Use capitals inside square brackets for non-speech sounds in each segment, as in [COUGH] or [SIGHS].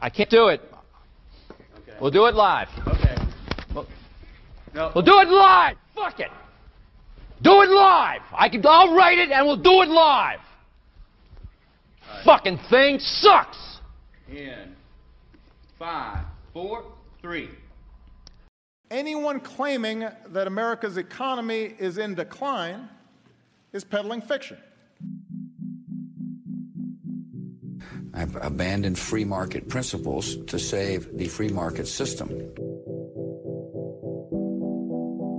I can't do it. Okay. We'll do it live. Okay. We'll, No. we'll do it live. Fuck it. Do it live. I can. I'll write it and we'll do it live. Fucking thing sucks. In five, four, three. Anyone claiming that America's economy is in decline is peddling fiction. I've abandoned free market principles to save the free market system.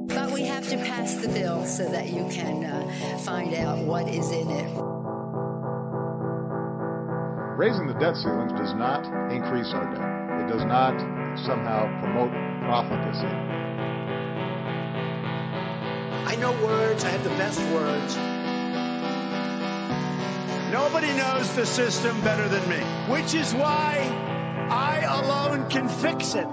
But we have to pass the bill so that you can uh, find out what is in it. Raising the debt ceilings does not increase our debt. It does not somehow promote profligacy. I know words. I have the best words. Nobody knows the system better than me, which is why I alone can fix it.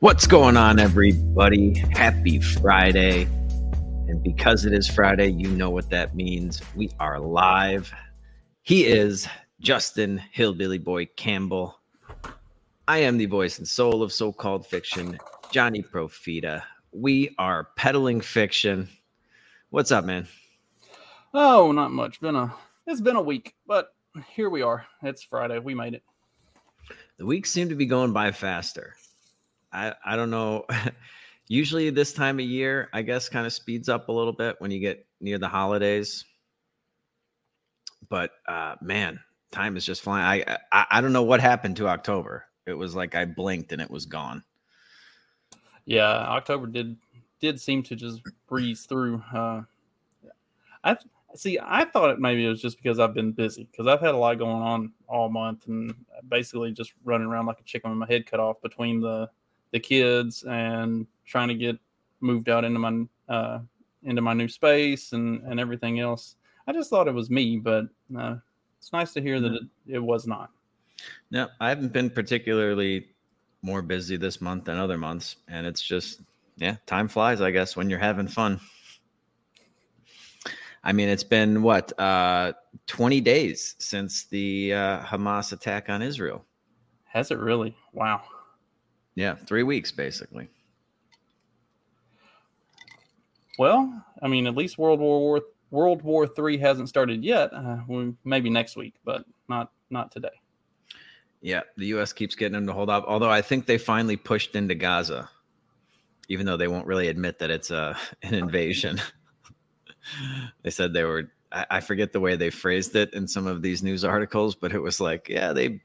What's going on, everybody? Happy Friday. And because it is Friday, you know what that means. We are live. He is Justin Hillbilly Boy Campbell. I am the voice and soul of so called fiction, Johnny Profita. We are peddling fiction. What's up, man? Oh, not much. Been a it's been a week, but here we are. It's Friday. We made it. The weeks seem to be going by faster. I I don't know. [LAUGHS] Usually this time of year, I guess kind of speeds up a little bit when you get near the holidays. But uh man, time is just flying. I I, I don't know what happened to October. It was like I blinked and it was gone. Yeah, October did did seem to just breeze through. Uh I see. I thought it maybe it was just because I've been busy because I've had a lot going on all month and basically just running around like a chicken with my head cut off between the the kids and trying to get moved out into my uh, into my new space and and everything else. I just thought it was me, but uh, it's nice to hear that it, it was not. No, I haven't been particularly more busy this month than other months, and it's just yeah, time flies. I guess when you're having fun. I mean, it's been what uh, 20 days since the uh, Hamas attack on Israel. Has it really? Wow. Yeah, three weeks basically. Well, I mean, at least World War War World War Three hasn't started yet. Uh, we, maybe next week, but not not today. Yeah, the U.S. keeps getting them to hold off. Although I think they finally pushed into Gaza, even though they won't really admit that it's uh, a [LAUGHS] an invasion. [LAUGHS] they said they were. I, I forget the way they phrased it in some of these news articles, but it was like, yeah, they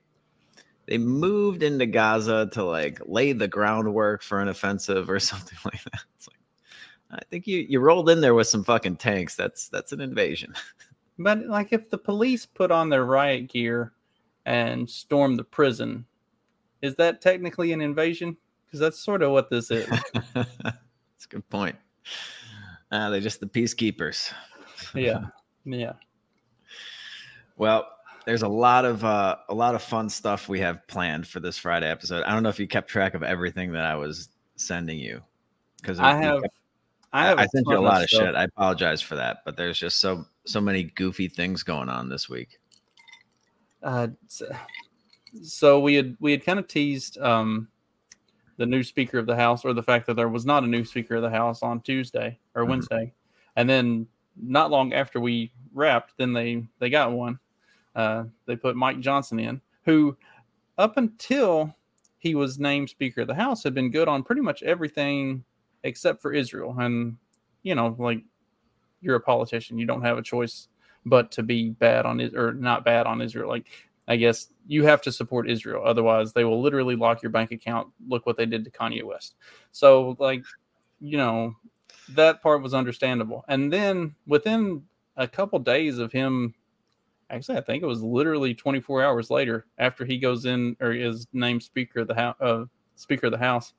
they moved into Gaza to like lay the groundwork for an offensive or [LAUGHS] something like that. It's like, I think you you rolled in there with some fucking tanks. That's that's an invasion. But like, if the police put on their riot gear and storm the prison, is that technically an invasion? Because that's sort of what this is. [LAUGHS] that's a good point. Uh, they're just the peacekeepers. yeah, [LAUGHS] yeah. Well, there's a lot of uh, a lot of fun stuff we have planned for this Friday episode. I don't know if you kept track of everything that I was sending you because I have. I have. I sent you a lot of stuff. shit. I apologize for that, but there's just so so many goofy things going on this week. Uh, so we had we had kind of teased um, the new Speaker of the House, or the fact that there was not a new Speaker of the House on Tuesday or Mhm. Wednesday, and then not long after we wrapped, then they they got one. Uh, they put Mike Johnson in, who up until he was named Speaker of the House had been good on pretty much everything except for Israel, and you know, like you're a politician, you don't have a choice but to be bad on it or not bad on Israel. Like I guess you have to support Israel, otherwise they will literally lock your bank account. Look what they did to Kanye West. So like, you know, that part was understandable. And then within a couple days of him, actually, I think it was literally 24 hours later after he goes in or is named Speaker of the House, uh, Speaker of the House.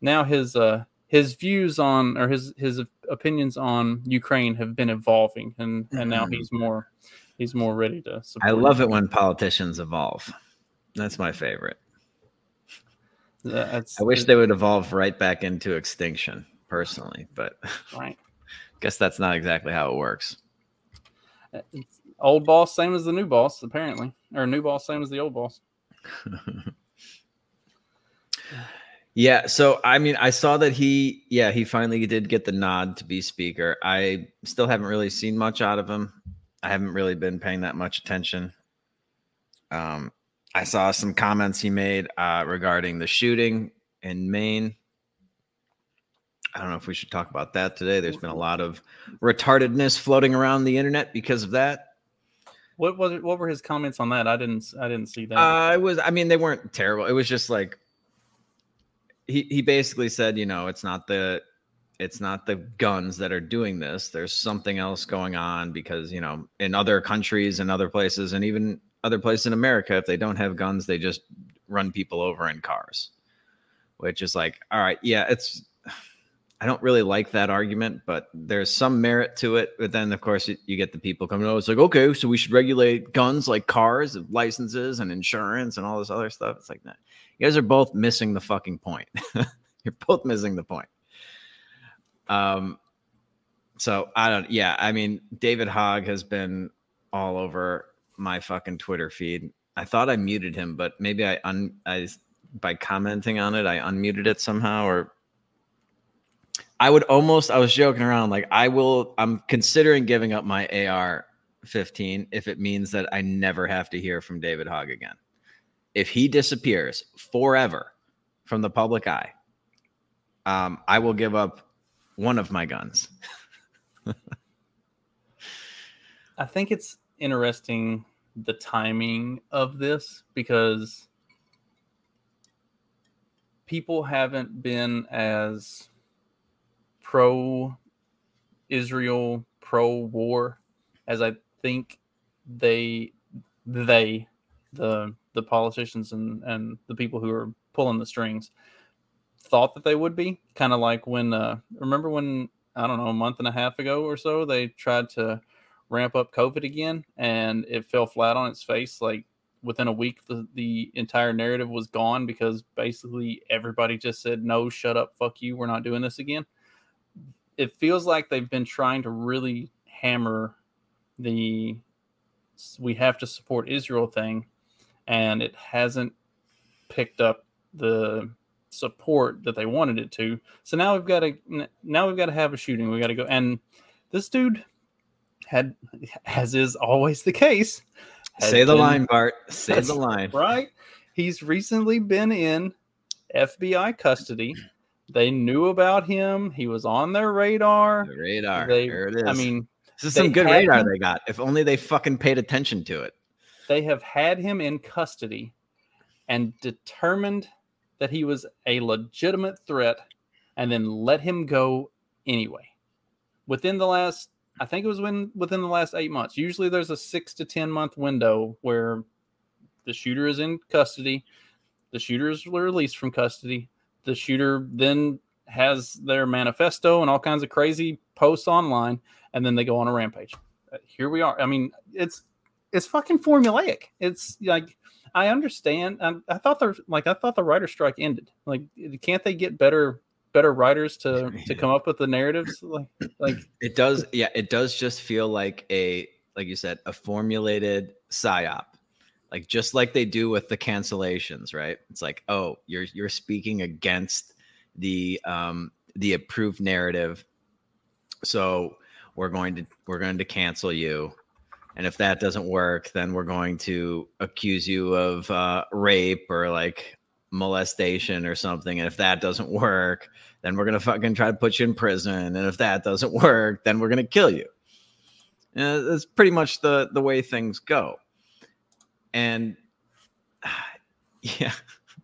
Now his uh, his views on or his his opinions on Ukraine have been evolving, and and now Mhm. he's more he's more ready to support. I love it when politicians evolve. That's my favorite. That's, I wish they would evolve right back into extinction. personally, but [LAUGHS] right. guess that's not exactly how it works. It's old boss, same as the new boss, apparently, or new boss, same as the old boss. [LAUGHS] Yeah, so I mean, I saw that he, yeah, he finally did get the nod to be speaker. I still haven't really seen much out of him. I haven't really been paying that much attention. Um, I saw some comments he made uh, regarding the shooting in Maine. I don't know if we should talk about that today. There's been a lot of retardedness floating around the internet because of that. What was it, what were his comments on that? I didn't I didn't see that. Uh, it was. I mean, they weren't terrible. It was just like he he basically said, you know, it's not the it's not the guns that are doing this. There's something else going on because you know, in other countries and other places, and even other places in America, if they don't have guns, they just run people over in cars. Which is like, all right, yeah, it's. I don't really like that argument, but there's some merit to it. But then, of course, you, get the people coming. Oh, it's like okay, so we should regulate guns like cars, licenses, and insurance, and all this other stuff. It's like that. You guys are both missing the fucking point. [LAUGHS] You're both missing the point. Um, so I don't. Yeah, I mean, David Hogg has been all over my fucking Twitter feed. I thought I muted him, but maybe I un I by commenting on it, I unmuted it somehow, or I would almost. I was joking around, like I will. I'm considering giving up my AR 15 if it means that I never have to hear from David Hogg again if he disappears forever from the public eye, um, I will give up one of my guns. [LAUGHS] I think it's interesting the timing of this because people haven't been as pro Israel, pro war as I think they they the the politicians and and the people who are pulling the strings thought that they would be kind of like when uh remember when i don't know a month and a half ago or so they tried to ramp up covid again and it fell flat on its face like within a week the, the entire narrative was gone because basically everybody just said no shut up fuck you we're not doing this again. It feels like they've been trying to really hammer the we have to support israel thing and it hasn't picked up the support that they wanted it to. So now we've got to now we've got to have a shooting. We got to go and this dude had as is always the case. Say the been, line, Bart. Say the line. Right. He's recently been in FBI custody. They knew about him. He was on their radar. The radar. They, there it is. I mean, this is some good radar him. they got. If only they fucking paid attention to it they have had him in custody and determined that he was a legitimate threat and then let him go anyway. Within the last, I think it was when within the last eight months. Usually there's a six to 10 month window where the shooter is in custody, the shooter is released from custody, the shooter then has their manifesto and all kinds of crazy posts online, and then they go on a rampage. Uh, here we are. I mean, it's it's fucking formulaic. It's like I understand. I, I thought the like I thought the writer strike ended. Like, can't they get better better writers to to come up with the narratives? Like, like [CLEARS THROAT] it does. Yeah, it does just feel like a like you said a formulated psyop. Like just like they do with the cancellations, right? It's like, oh, you're you're speaking against the um the approved narrative, so we're going to we're going to cancel you and if that doesn't work then we're going to accuse you of uh, rape or like molestation or something. And if that doesn't work then we're gonna fucking try to put you in prison. And if that doesn't work then we're gonna kill you. And that's pretty much the the way things go. And [SIGHS] yeah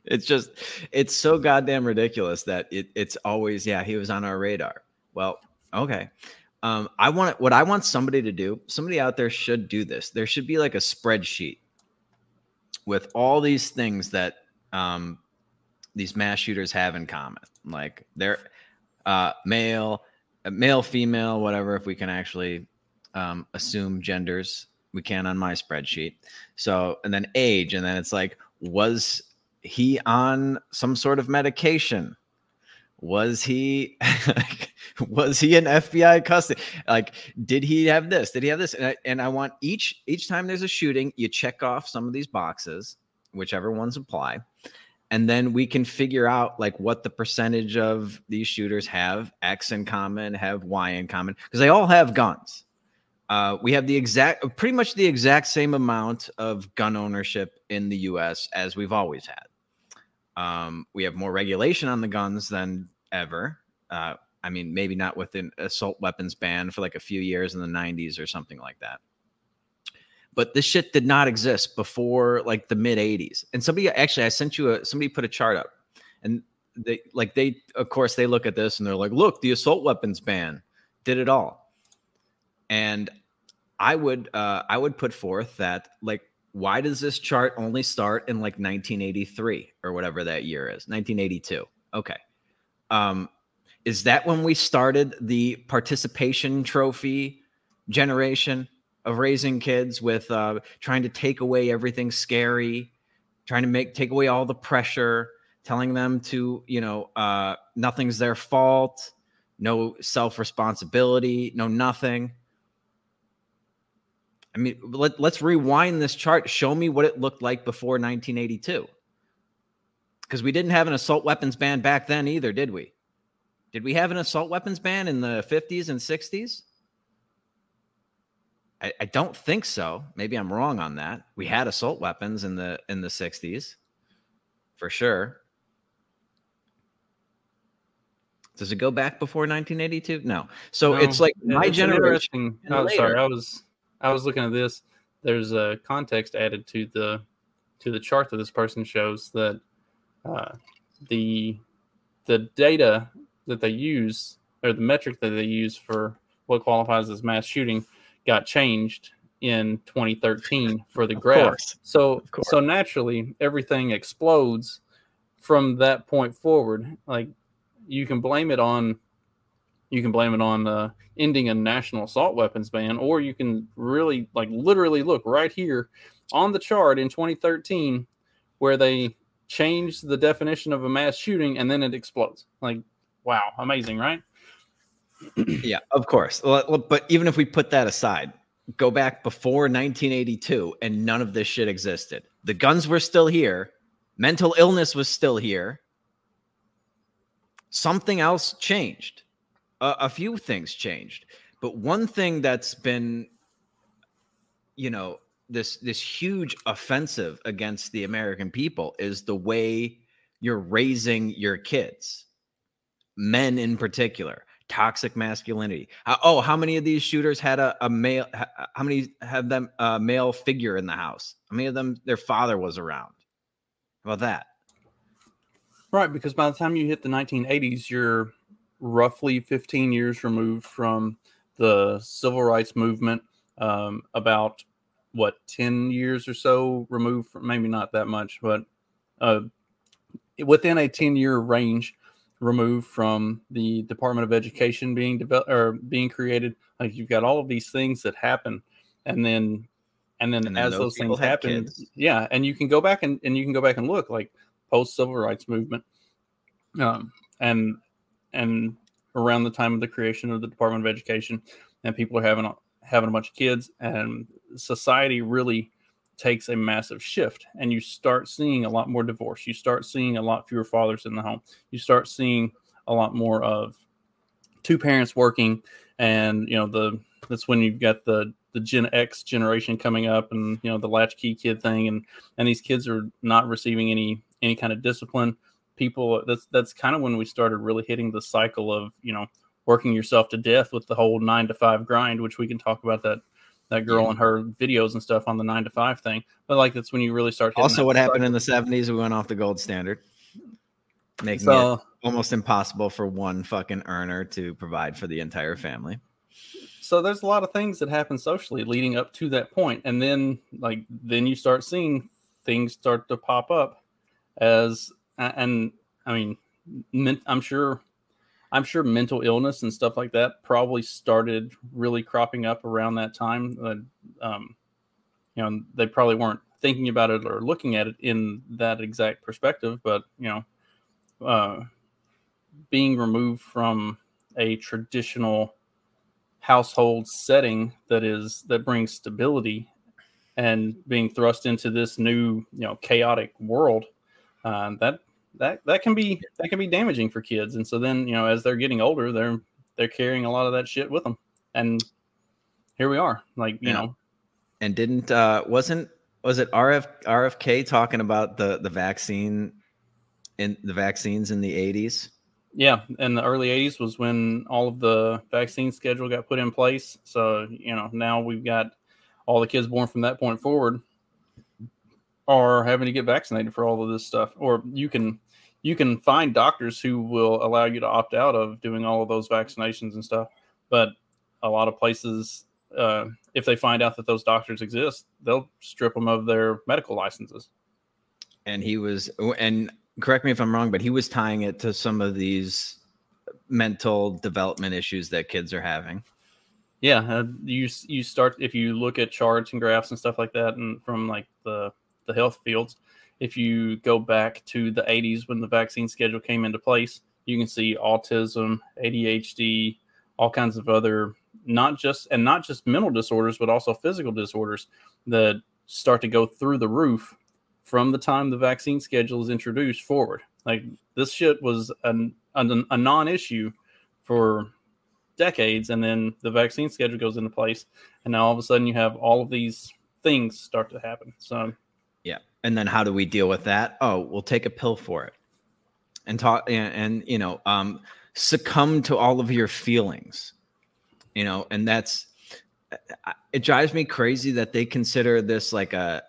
it's just it's so goddamn ridiculous that it, it's always yeah he was on our radar. Well okay um, I want what I want somebody to do. Somebody out there should do this. There should be like a spreadsheet with all these things that um, these mass shooters have in common. Like they're uh, male, uh, male, female, whatever. If we can actually um, assume genders, we can on my spreadsheet. So and then age, and then it's like, was he on some sort of medication? Was he [LAUGHS] was he in FBI custody? Like, did he have this? Did he have this? And I, and I want each each time there's a shooting, you check off some of these boxes, whichever ones apply, and then we can figure out like what the percentage of these shooters have X in common, have Y in common, because they all have guns. Uh, we have the exact, pretty much the exact same amount of gun ownership in the U.S. as we've always had. Um, we have more regulation on the guns than ever. Uh, I mean, maybe not with an assault weapons ban for like a few years in the 90s or something like that. But this shit did not exist before like the mid 80s. And somebody actually, I sent you a somebody put a chart up, and they like they of course they look at this and they're like, look, the assault weapons ban did it all. And I would uh, I would put forth that like why does this chart only start in like 1983 or whatever that year is 1982 okay um is that when we started the participation trophy generation of raising kids with uh, trying to take away everything scary trying to make take away all the pressure telling them to you know uh, nothing's their fault no self responsibility no nothing I mean, let, let's rewind this chart. Show me what it looked like before 1982. Because we didn't have an assault weapons ban back then either, did we? Did we have an assault weapons ban in the 50s and 60s? I, I don't think so. Maybe I'm wrong on that. We had assault weapons in the in the 60s, for sure. Does it go back before 1982? No. So No, it's like my it's generation. Oh, sorry. I was I was looking at this. There's a context added to the to the chart that this person shows that uh, the the data that they use or the metric that they use for what qualifies as mass shooting got changed in 2013 for the graph. So so naturally everything explodes from that point forward. Like you can blame it on you can blame it on uh, ending a national assault weapons ban, or you can really, like, literally look right here on the chart in 2013 where they changed the definition of a mass shooting and then it explodes. Like, wow, amazing, right? [CLEARS THROAT] yeah, of course. But even if we put that aside, go back before 1982 and none of this shit existed. The guns were still here, mental illness was still here. Something else changed. A, a few things changed. But one thing that's been, you know, this this huge offensive against the American people is the way you're raising your kids, men in particular toxic masculinity. Oh, how many of these shooters had a, a male? How many have them a male figure in the house? How many of them their father was around? How about that? Right, because by the time you hit the 1980s, you're roughly 15 years removed from the civil rights movement. Um, about what 10 years or so removed from maybe not that much, but uh, within a 10 year range removed from the Department of Education being developed or being created. Like you've got all of these things that happen, and then and then And then as those those things happen, yeah, and you can go back and, and you can go back and look like post civil rights movement, um, and and around the time of the creation of the Department of Education, and people are having a, having a bunch of kids, and society really takes a massive shift, and you start seeing a lot more divorce. You start seeing a lot fewer fathers in the home. You start seeing a lot more of two parents working, and you know the that's when you've got the the Gen X generation coming up, and you know the latchkey kid thing, and and these kids are not receiving any any kind of discipline. People, that's that's kind of when we started really hitting the cycle of you know working yourself to death with the whole nine to five grind, which we can talk about that that girl Yeah. and her videos and stuff on the nine to five thing. But like that's when you really start. Also, what happened in the seventies? We went off the gold standard, making So- it almost impossible for one fucking earner to provide for the entire family. so there's a lot of things that happen socially leading up to that point and then like then you start seeing things start to pop up as and i mean i'm sure i'm sure mental illness and stuff like that probably started really cropping up around that time uh, um, you know they probably weren't thinking about it or looking at it in that exact perspective but you know uh, being removed from a traditional household setting that is that brings stability and being thrust into this new you know chaotic world uh, that that that can be that can be damaging for kids and so then you know as they're getting older they're they're carrying a lot of that shit with them and here we are like you Yeah. know And didn't uh wasn't was it RF RFK talking about the the vaccine in the vaccines in the 80s? Yeah, in the early 80s was when all of the vaccine schedule got put in place. So, you know, now we've got all the kids born from that point forward are having to get vaccinated for all of this stuff. Or you can you can find doctors who will allow you to opt out of doing all of those vaccinations and stuff. But a lot of places uh, if they find out that those doctors exist, they'll strip them of their medical licenses. and he was and correct me if i'm wrong but he was tying it to some of these mental development issues that kids are having Yeah, uh, you you start if you look at charts and graphs and stuff like that, and from like the the health fields, if you go back to the 80s when the vaccine schedule came into place, you can see autism, ADHD, all kinds of other not just and not just mental disorders, but also physical disorders that start to go through the roof from the time the vaccine schedule is introduced forward. Like this shit was an, an, a non-issue for decades and then the vaccine schedule goes into place and now all of a sudden you have all of these things start to happen so yeah. And then how do we deal with that? Oh we'll take a pill for it and talk and, and you know um succumb to all of your feelings you know and that's it drives me crazy that they consider this like a,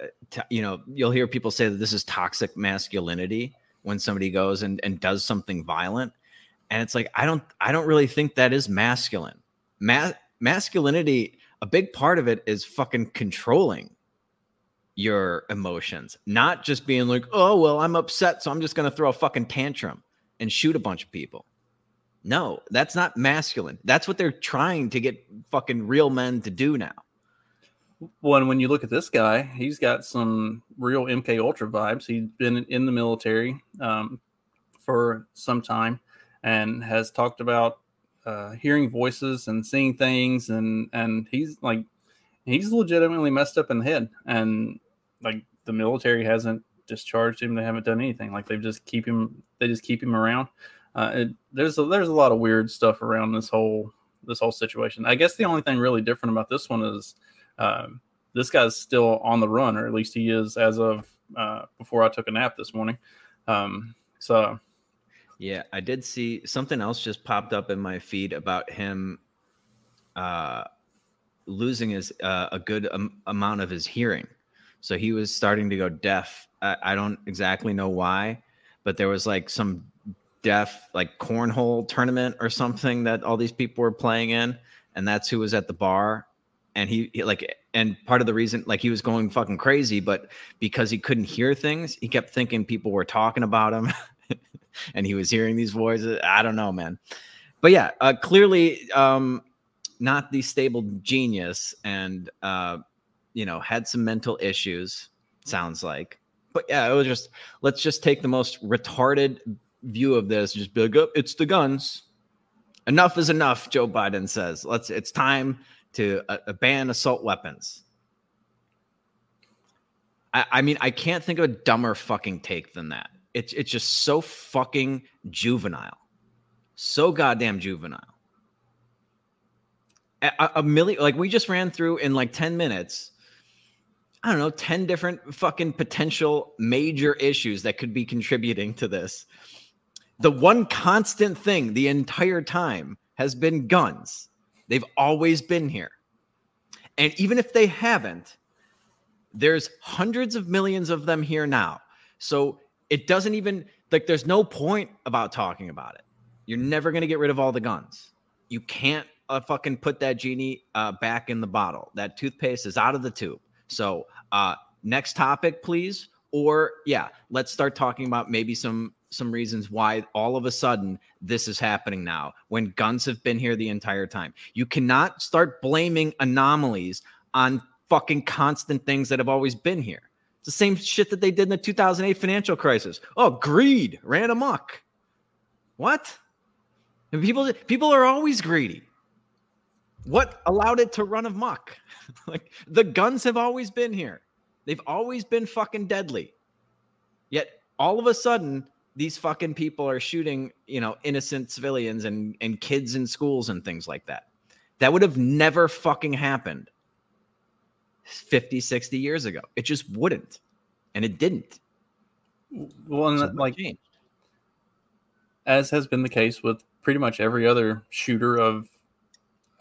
you know you'll hear people say that this is toxic masculinity when somebody goes and, and does something violent. And it's like i don't i don't really think that is masculine. Ma- masculinity a big part of it is fucking controlling your emotions not just being like oh well i'm upset so i'm just going to throw a fucking tantrum and shoot a bunch of people. No that's not masculine. That's what they're trying to get fucking real men to do now. When when you look at this guy he's got some real mk ultra vibes. He's been in the military um, for some time and has talked about uh, hearing voices and seeing things and and he's like he's legitimately messed up in the head. And like the military hasn't discharged him. They haven't done anything. Like they've just keep him they just keep him around. Uh, it, there's a, there's a lot of weird stuff around this whole this whole situation. I guess the only thing really different about this one is um, this guy's still on the run or at least he is as of uh, before i took a nap this morning. Um, so Yeah, I did see something else just popped up in my feed about him uh losing his uh, a good amount of his hearing. So he was starting to go deaf. I, I don't exactly know why, but there was like some deaf like cornhole tournament or something that all these people were playing in and that's who was at the bar and he, he like and part of the reason like he was going fucking crazy but because he couldn't hear things he kept thinking people were talking about him [LAUGHS] and he was hearing these voices. I don't know, man. But yeah, uh, clearly um, not the stable genius, and uh, you know had some mental issues. Sounds like, but yeah, it was just let's just take the most retarded view of this. Just be like, oh, it's the guns. Enough is enough. Joe Biden says, let's. It's time to uh, uh, ban assault weapons. I, I mean, I can't think of a dumber fucking take than that it's it's just so fucking juvenile so goddamn juvenile a, a- a million like we just ran through in like 10 minutes i don't know 10 different fucking potential major issues that could be contributing to this the one constant thing the entire time has been guns they've always been here and even if they haven't there's hundreds of millions of them here now so it doesn't even like there's no point about talking about it. You're never going to get rid of all the guns. You can't uh, fucking put that genie uh, back in the bottle. That toothpaste is out of the tube. So, uh, next topic, please. Or yeah, let's start talking about maybe some some reasons why all of a sudden this is happening now when guns have been here the entire time. You cannot start blaming anomalies on fucking constant things that have always been here. It's the same shit that they did in the 2008 financial crisis. Oh, greed ran amok. What? And people people are always greedy. What allowed it to run amok? [LAUGHS] like the guns have always been here. They've always been fucking deadly. Yet all of a sudden, these fucking people are shooting, you know, innocent civilians and, and kids in schools and things like that. That would have never fucking happened 50, 60 years ago. It just wouldn't. And it didn't. Well, and So that, like changed? as has been the case with pretty much every other shooter of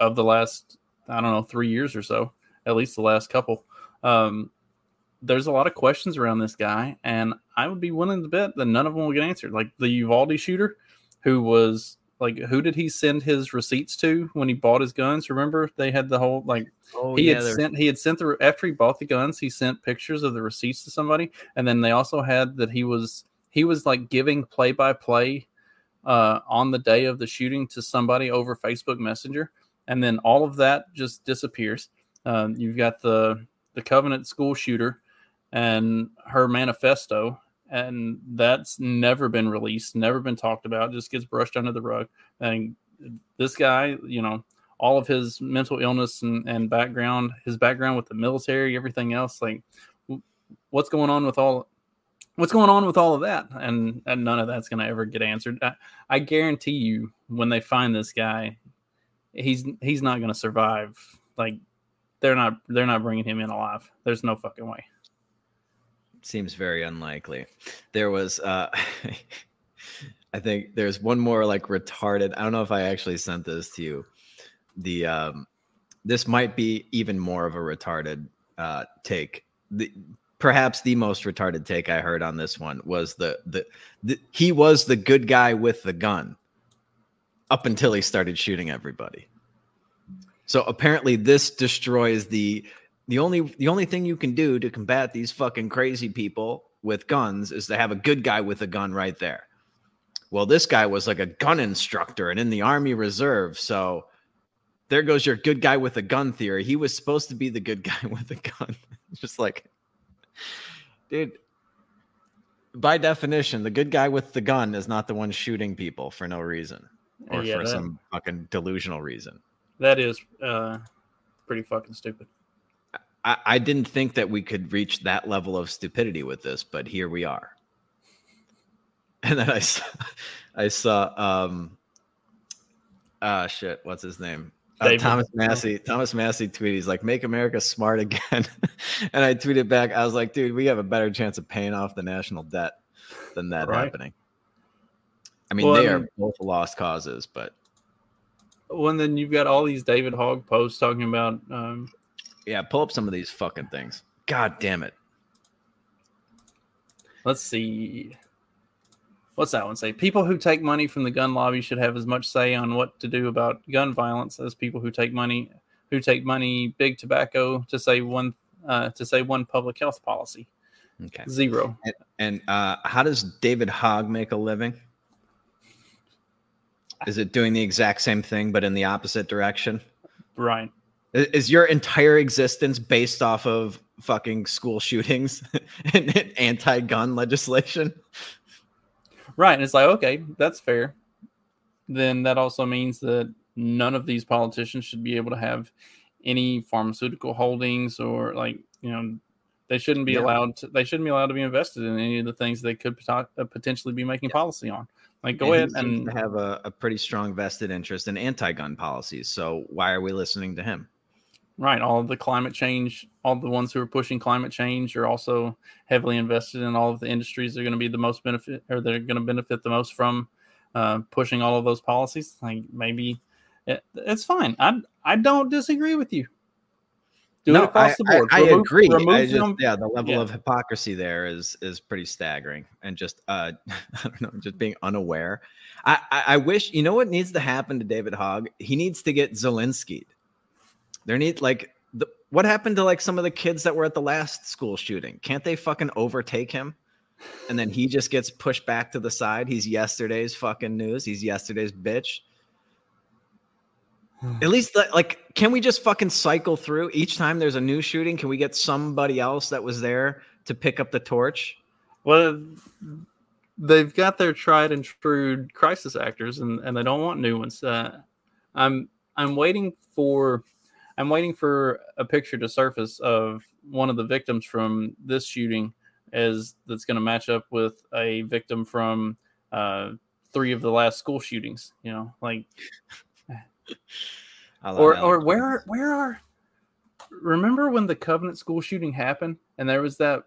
of the last I don't know three years or so, at least the last couple. Um, there's a lot of questions around this guy, and I would be willing to bet that none of them will get answered. Like the Uvalde shooter, who was like, who did he send his receipts to when he bought his guns? Remember they had the whole like Oh, he yeah, had there- sent he had sent the after he bought the guns he sent pictures of the receipts to somebody and then they also had that he was he was like giving play by play uh on the day of the shooting to somebody over facebook messenger and then all of that just disappears um, you've got the the covenant school shooter and her manifesto and that's never been released never been talked about just gets brushed under the rug and this guy you know all of his mental illness and, and background, his background with the military, everything else, like what's going on with all what's going on with all of that? And and none of that's gonna ever get answered. I, I guarantee you when they find this guy, he's he's not gonna survive. Like they're not they're not bringing him in alive. There's no fucking way. seems very unlikely. There was uh [LAUGHS] I think there's one more like retarded. I don't know if I actually sent this to you. The um this might be even more of a retarded uh take. The perhaps the most retarded take I heard on this one was the the, the he was the good guy with the gun up until he started shooting everybody. So apparently this destroys the the only the only thing you can do to combat these fucking crazy people with guns is to have a good guy with a gun right there. Well, this guy was like a gun instructor and in the army reserve, so there goes your good guy with a gun theory. He was supposed to be the good [LAUGHS] guy with a gun. [LAUGHS] Just like dude by definition, the good guy with the gun is not the one shooting people for no reason or Yeah, for that- some fucking delusional reason. That is uh pretty fucking stupid. I, I didn't think that we could reach that level of stupidity with this, but here we are. [LAUGHS] And then I saw, [LAUGHS] I saw, um, ah, shit, what's his name? Uh, Thomas Massie. Thomas Massie tweeted, he's like, "Make America smart again." [LAUGHS] and I tweeted back, I was like, "Dude, we have a better chance of paying off the national debt than that Right. happening." I mean, Well, they I are both lost causes, but Well, and then you've got all these David Hogg posts talking about um, yeah, pull up some of these fucking things. God damn it! let's see what's that one say people who take money from the gun lobby should have as much say on what to do about gun violence as people who take money who take money big tobacco to say one uh, to say one public health policy Okay. zero And, and uh, how does David Hogg make a living? Is it doing the exact same thing but in the opposite direction? right Is your entire existence based off of fucking school shootings [LAUGHS] and anti-gun legislation? right and it's like okay that's fair then that also means that none of these politicians should be able to have any pharmaceutical holdings or like you know they shouldn't be Yeah. allowed to they shouldn't be allowed to be invested in any of the things they could pot- uh, potentially be making policy on like go And ahead and have a, a pretty strong vested interest in anti-gun policies. So why are we listening to him? right all of the climate change all the ones who are pushing climate change are also heavily invested in all of the industries that are going to be the most benefit or they're going to benefit the most from uh, pushing all of those policies like maybe it, it's fine i i don't disagree with you do it across I, the board I, I Remove- agree. remove just, them- yeah, the level yeah. of hypocrisy there is is pretty staggering, and just uh, [LAUGHS] I don't know, just being unaware. I, I I wish you know what needs to happen to David Hogg. He needs to get Zelensky. There need like the what happened to like some of the kids that were at the last school shooting? Can't they fucking overtake him? And then he just gets pushed back to the side. He's yesterday's fucking news. He's yesterday's bitch. At least, like- can we just fucking cycle through each time there's a new shooting? Can we get somebody else that was there to pick up the torch? Well, they've got their tried and true crisis actors, and, and they don't want new ones. Uh, I'm I'm waiting for I'm waiting for a picture to surface of one of the victims from this shooting as that's going to match up with a victim from uh, three of the last school shootings. You know, like or or where where are remember when the Covenant school shooting happened and there was that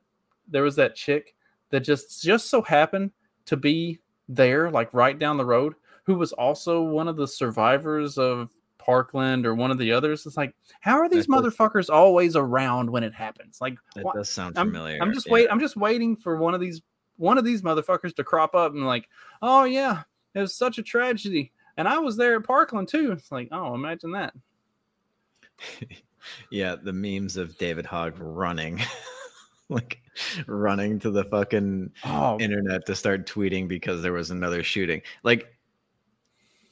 there was that chick that just just so happened to be there like right down the road who was also one of the survivors of Parkland or one of the others. It's like, how are these motherfuckers always around when it happens? Like, that wha- does sound I'm, familiar. I'm just yeah. wait. I'm just waiting for one of these one of these motherfuckers to crop up and like, oh yeah, it was such a tragedy, and I was there at Parkland too. It's like, oh, imagine that. [LAUGHS] yeah, the memes of David Hogg running, [LAUGHS] like running to the fucking Oh, internet to start tweeting because there was another shooting. Like,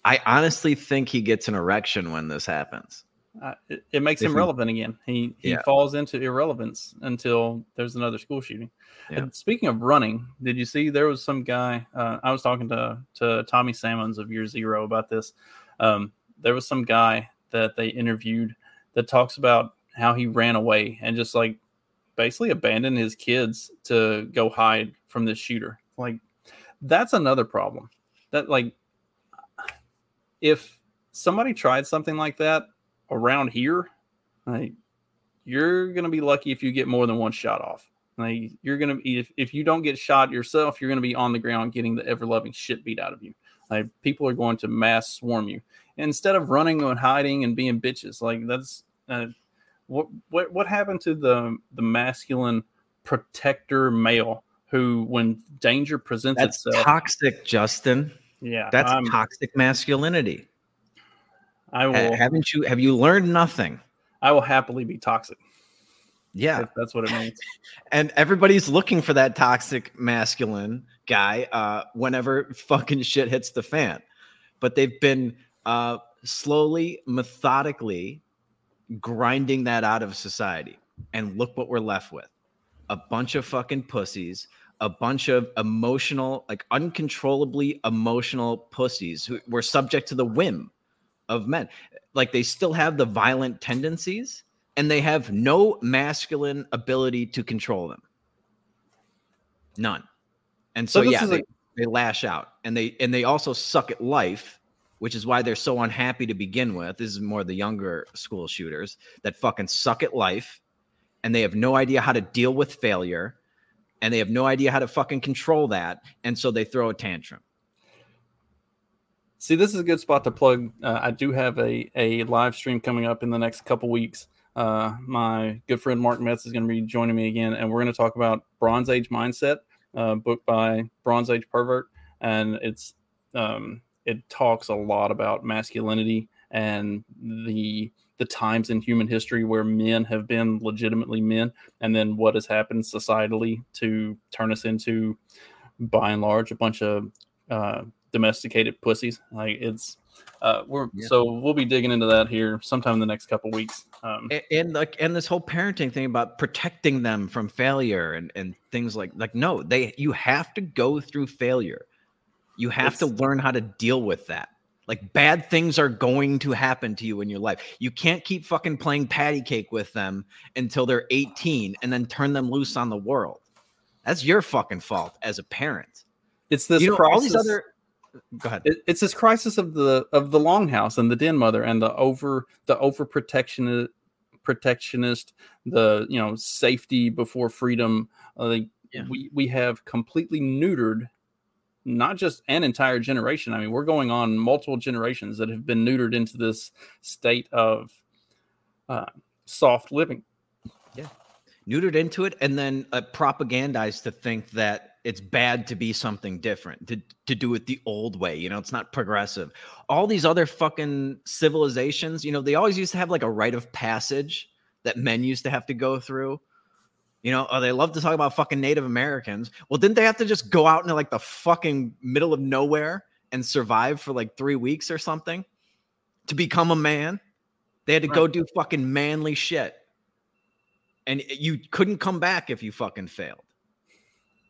I honestly think he gets an erection when this happens. Uh, it, it makes If him he- relevant again. He he Yeah. falls into irrelevance until there's another school shooting. Yeah. And speaking of running, did you see there was some guy? Uh, I was talking to to Tommy Salmons of Year Zero about this. Um, there was some guy that they interviewed that talks about how he ran away and just like basically abandoned his kids to go hide from this shooter. Like that's another problem. That like if somebody tried something like that around here, like you're gonna be lucky if you get more than one shot off. Like you're gonna be if, if you don't get shot yourself, you're gonna be on the ground getting the ever loving shit beat out of you. Like people are going to mass swarm you instead of running and hiding and being bitches. Like that's uh, what what what happened to the the masculine protector male who, when danger presents That's itself, toxic, Justin. yeah, That's I'm- toxic masculinity. I Ha- will haven't you? Have you learned nothing? I will happily be toxic. Yeah. That's what it means. [LAUGHS] and everybody's looking for that toxic masculine guy uh, whenever fucking shit hits the fan. But they've been uh, slowly, methodically grinding that out of society. And look what we're left with a bunch of fucking pussies, a bunch of emotional, like uncontrollably emotional pussies who were subject to the whim of men. Like they still have the violent tendencies and they have no masculine ability to control them. None. And so, So yeah, they, a- they lash out and they and they also suck at life, which is why they're so unhappy to begin with. This is more the younger school shooters that fucking suck at life and they have no idea how to deal with failure and they have no idea how to fucking control that. And so they throw a tantrum. See, this is a good spot to plug. Uh, I do have a, a live stream coming up in the next couple weeks. Uh, my good friend Mark Metz is going to be joining me again, and we're going to talk about Bronze Age Mindset, uh, book by Bronze Age Pervert, and it's um, it talks a lot about masculinity and the the times in human history where men have been legitimately men, and then what has happened societally to turn us into, by and large, a bunch of uh, domesticated pussies. Like it's uh we're Yeah. so we'll be digging into that here sometime in the next couple weeks. Um A- and like and this whole parenting thing about protecting them from failure and and things like like no they you have to go through failure you have to learn how to deal with that like bad things are going to happen to you in your life you can't keep fucking playing patty cake with them until they're 18 and then turn them loose on the world that's your fucking fault as a parent it's this you know all these other go ahead. It- it's this crisis of the of the longhouse and the den mother and the over the overprotection protectionist the you know safety before freedom. Uh, like Yeah. we we have completely neutered not just an entire generation. I mean we're going on multiple generations that have been neutered into this state of uh, soft living. Yeah, neutered into it and then uh, propagandized to think that it's bad to be something different to, to do it the old way you know it's not progressive. All these other fucking civilizations you know they always used to have like a rite of passage that men used to have to go through. You know oh they love to talk about fucking native americans. Well didn't they have to just go out into like the fucking middle of nowhere and survive for like three weeks or something to become a man? They had to go do fucking manly shit. And you couldn't come back if you fucking failed.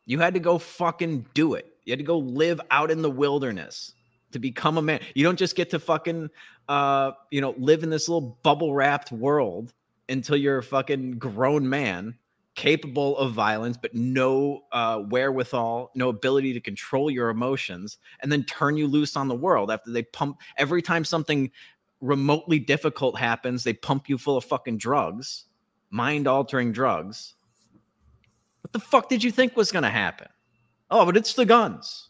You had to go fucking do it. You had to go live out in the wilderness to become a man. You don't just get to fucking uh, you know, live in this little bubble wrapped world until you're a fucking grown man capable of violence but no uh, wherewithal no ability to control your emotions and then turn you loose on the world after they pump every time something remotely difficult happens they pump you full of fucking drugs mind altering drugs what the fuck did you think was going to happen? Oh but it's the guns.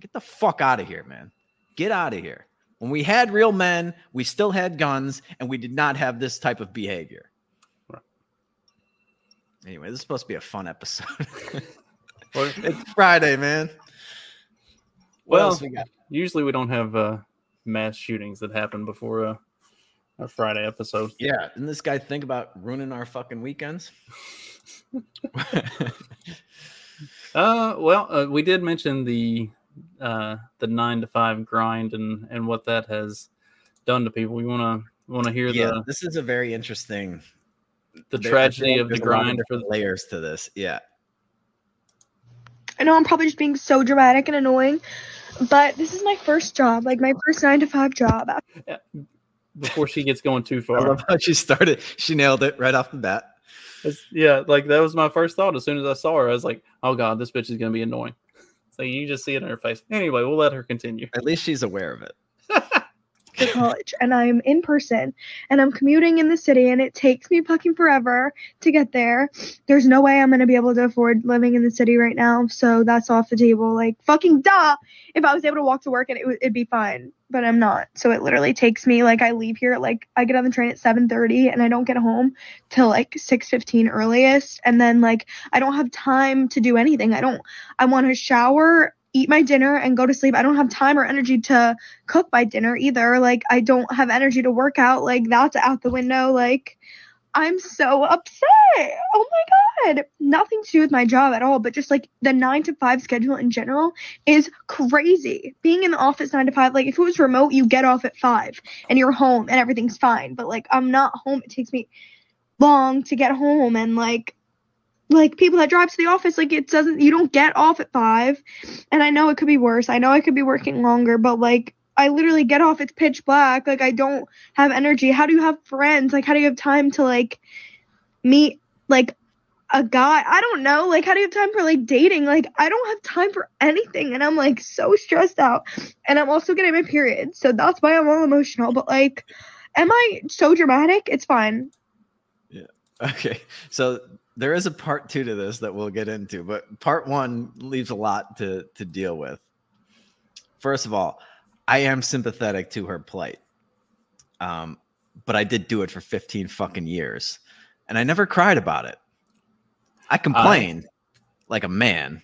Get the fuck out of here man. Get out of here. When we had real men we still had guns and we did not have this type of behavior. Anyway, this is supposed to be a fun episode. [LAUGHS] it's Friday, man. What well, we usually we don't have uh, mass shootings that happen before a, a Friday episode. Yeah, didn't this guy think about ruining our fucking weekends? [LAUGHS] uh, well, uh, we did mention the uh, the nine to five grind and and what that has done to people. We want to want to hear yeah, the this is a very interesting the tragedy of the there's grind for different layers to this. Yeah. I know I'm probably just being so dramatic and annoying, but this is my first job, like my first nine to five job. Before she gets going too I far. love how she started. She nailed it right off the bat. It's- yeah, like that was my first thought. As soon as I saw her, I was like, "Oh God, this bitch is gonna be annoying." So you just see it in her face. Anyway, we'll let her continue. At least she's aware of it. To college and I'm in person and I'm commuting in the city and it takes me fucking forever to get there. There's no way I'm gonna be able to afford living in the city right now, so that's off the table. Like fucking duh. If I was able to walk to work and it would it'd be fine, but I'm not. So it literally takes me like I leave here like I get on the train at 7:30 and I don't get home till like 6:15 earliest and then like I don't have time to do anything. I don't I want to shower eat my dinner and go to sleep. I don't have time or energy to cook my dinner either. Like I don't have energy to work out. Like that's out the window. Like I'm so upset. Oh my god. Nothing to do with my job at all, but just like the 9 to 5 schedule in general is crazy. Being in the office 9 to 5, like if it was remote, you get off at 5 and you're home and everything's fine, but like I'm not home. It takes me long to get home and like like people that drive to the office like it doesn't you don't get off at 5 and I know it could be worse. I know I could be working longer, but like I literally get off it's pitch black. Like I don't have energy. How do you have friends? Like how do you have time to like meet like a guy? I don't know. Like how do you have time for like dating? Like I don't have time for anything and I'm like so stressed out. And I'm also getting my period. So that's why I'm all emotional, but like am I so dramatic? It's fine. Yeah. [LAUGHS] Okay. So there is a part two to this that we'll get into, but part one leaves a lot to to deal with. First of all, I am sympathetic to her plight. Um, but I did do it for 15 fucking years. And I never cried about it. I complained like a man,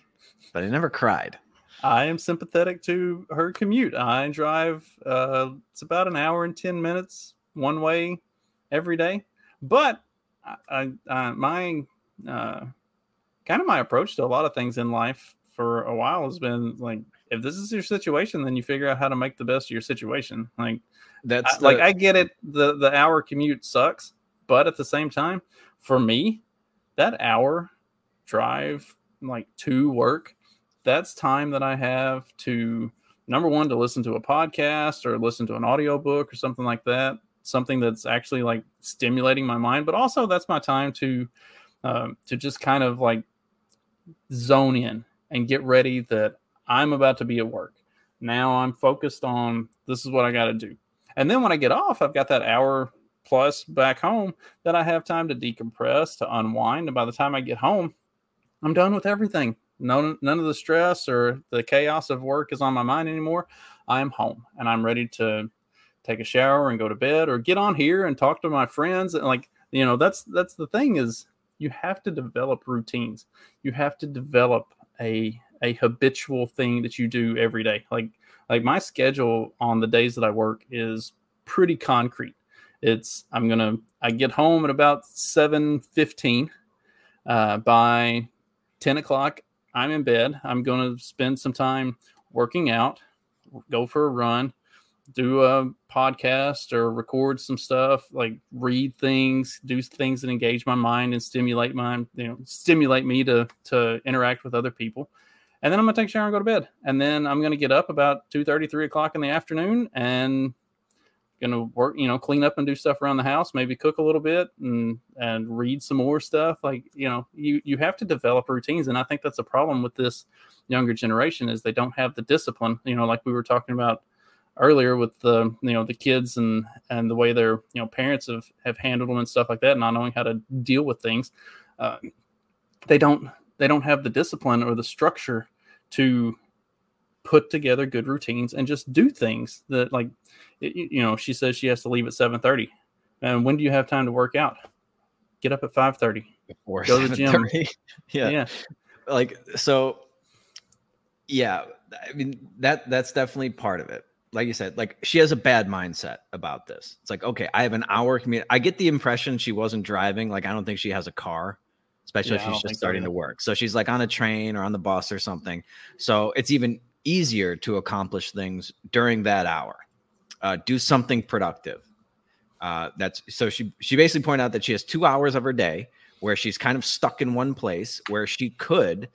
but I never cried. I am sympathetic to her commute. I drive uh it's about an hour and 10 minutes one way every day. But I, I, I my uh kind of my approach to a lot of things in life for a while has been like if this is your situation then you figure out how to make the best of your situation. Like That's I- like I get it the the hour commute sucks, but at the same time for me that hour drive like to work that's time that I have to number one to listen to a podcast or listen to an audiobook or something like that something that's actually like stimulating my mind but also that's my time to um, to just kind of like zone in and get ready that i'm about to be at work. Now i'm focused on this is what i got to do. And then when i get off i've got that hour plus back home that i have time to decompress to unwind and by the time i get home i'm done with everything. None, none of the stress or the chaos of work is on my mind anymore. I'm home and i'm ready to take a shower and go to bed or get on here and talk to my friends and like you know that's that's the thing is you have to develop routines. You have to develop a a habitual thing that you do every day. Like like my schedule on the days that i work is pretty concrete. It's i'm gonna i get home at about 7 15 uh, by 10 o'clock i'm in bed. I'm gonna spend some time working out go for a run do a podcast or record some stuff like read things do things that engage my mind and stimulate my you know stimulate me to to interact with other people and then I'm gonna take a shower and go to bed, and then I'm gonna get up about 2:30, 3 o'clock in the afternoon, and gonna work, you know, clean up and do stuff around the house, maybe cook a little bit and and read some more stuff. Like you know, you you have to develop routines, and I think that's a problem with this younger generation is they don't have the discipline. You know, like we were talking about earlier with the you know the kids and and the way their you know parents have have handled them and stuff like that, not knowing how to deal with things. Uh, they don't they don't have the discipline or the structure to put together good routines and just do things that like it, you know she says she has to leave at 7.30 and when do you have time to work out? Get up at 5.30 Before go to the gym. [LAUGHS] yeah. yeah. Like so yeah i mean that that's definitely part of it like you said like she has a bad mindset about this. It's like okay i have an hour commute i get the impression she wasn't driving like i don't think she has a car especially Yeah, if she's just starting to work. So she's like on a train or on the bus or something. So it's even easier to accomplish things during that hour. Uh, do something productive. Uh, that's so she she basically pointed out that she has two hours of her day where she's kind of stuck in one place where she could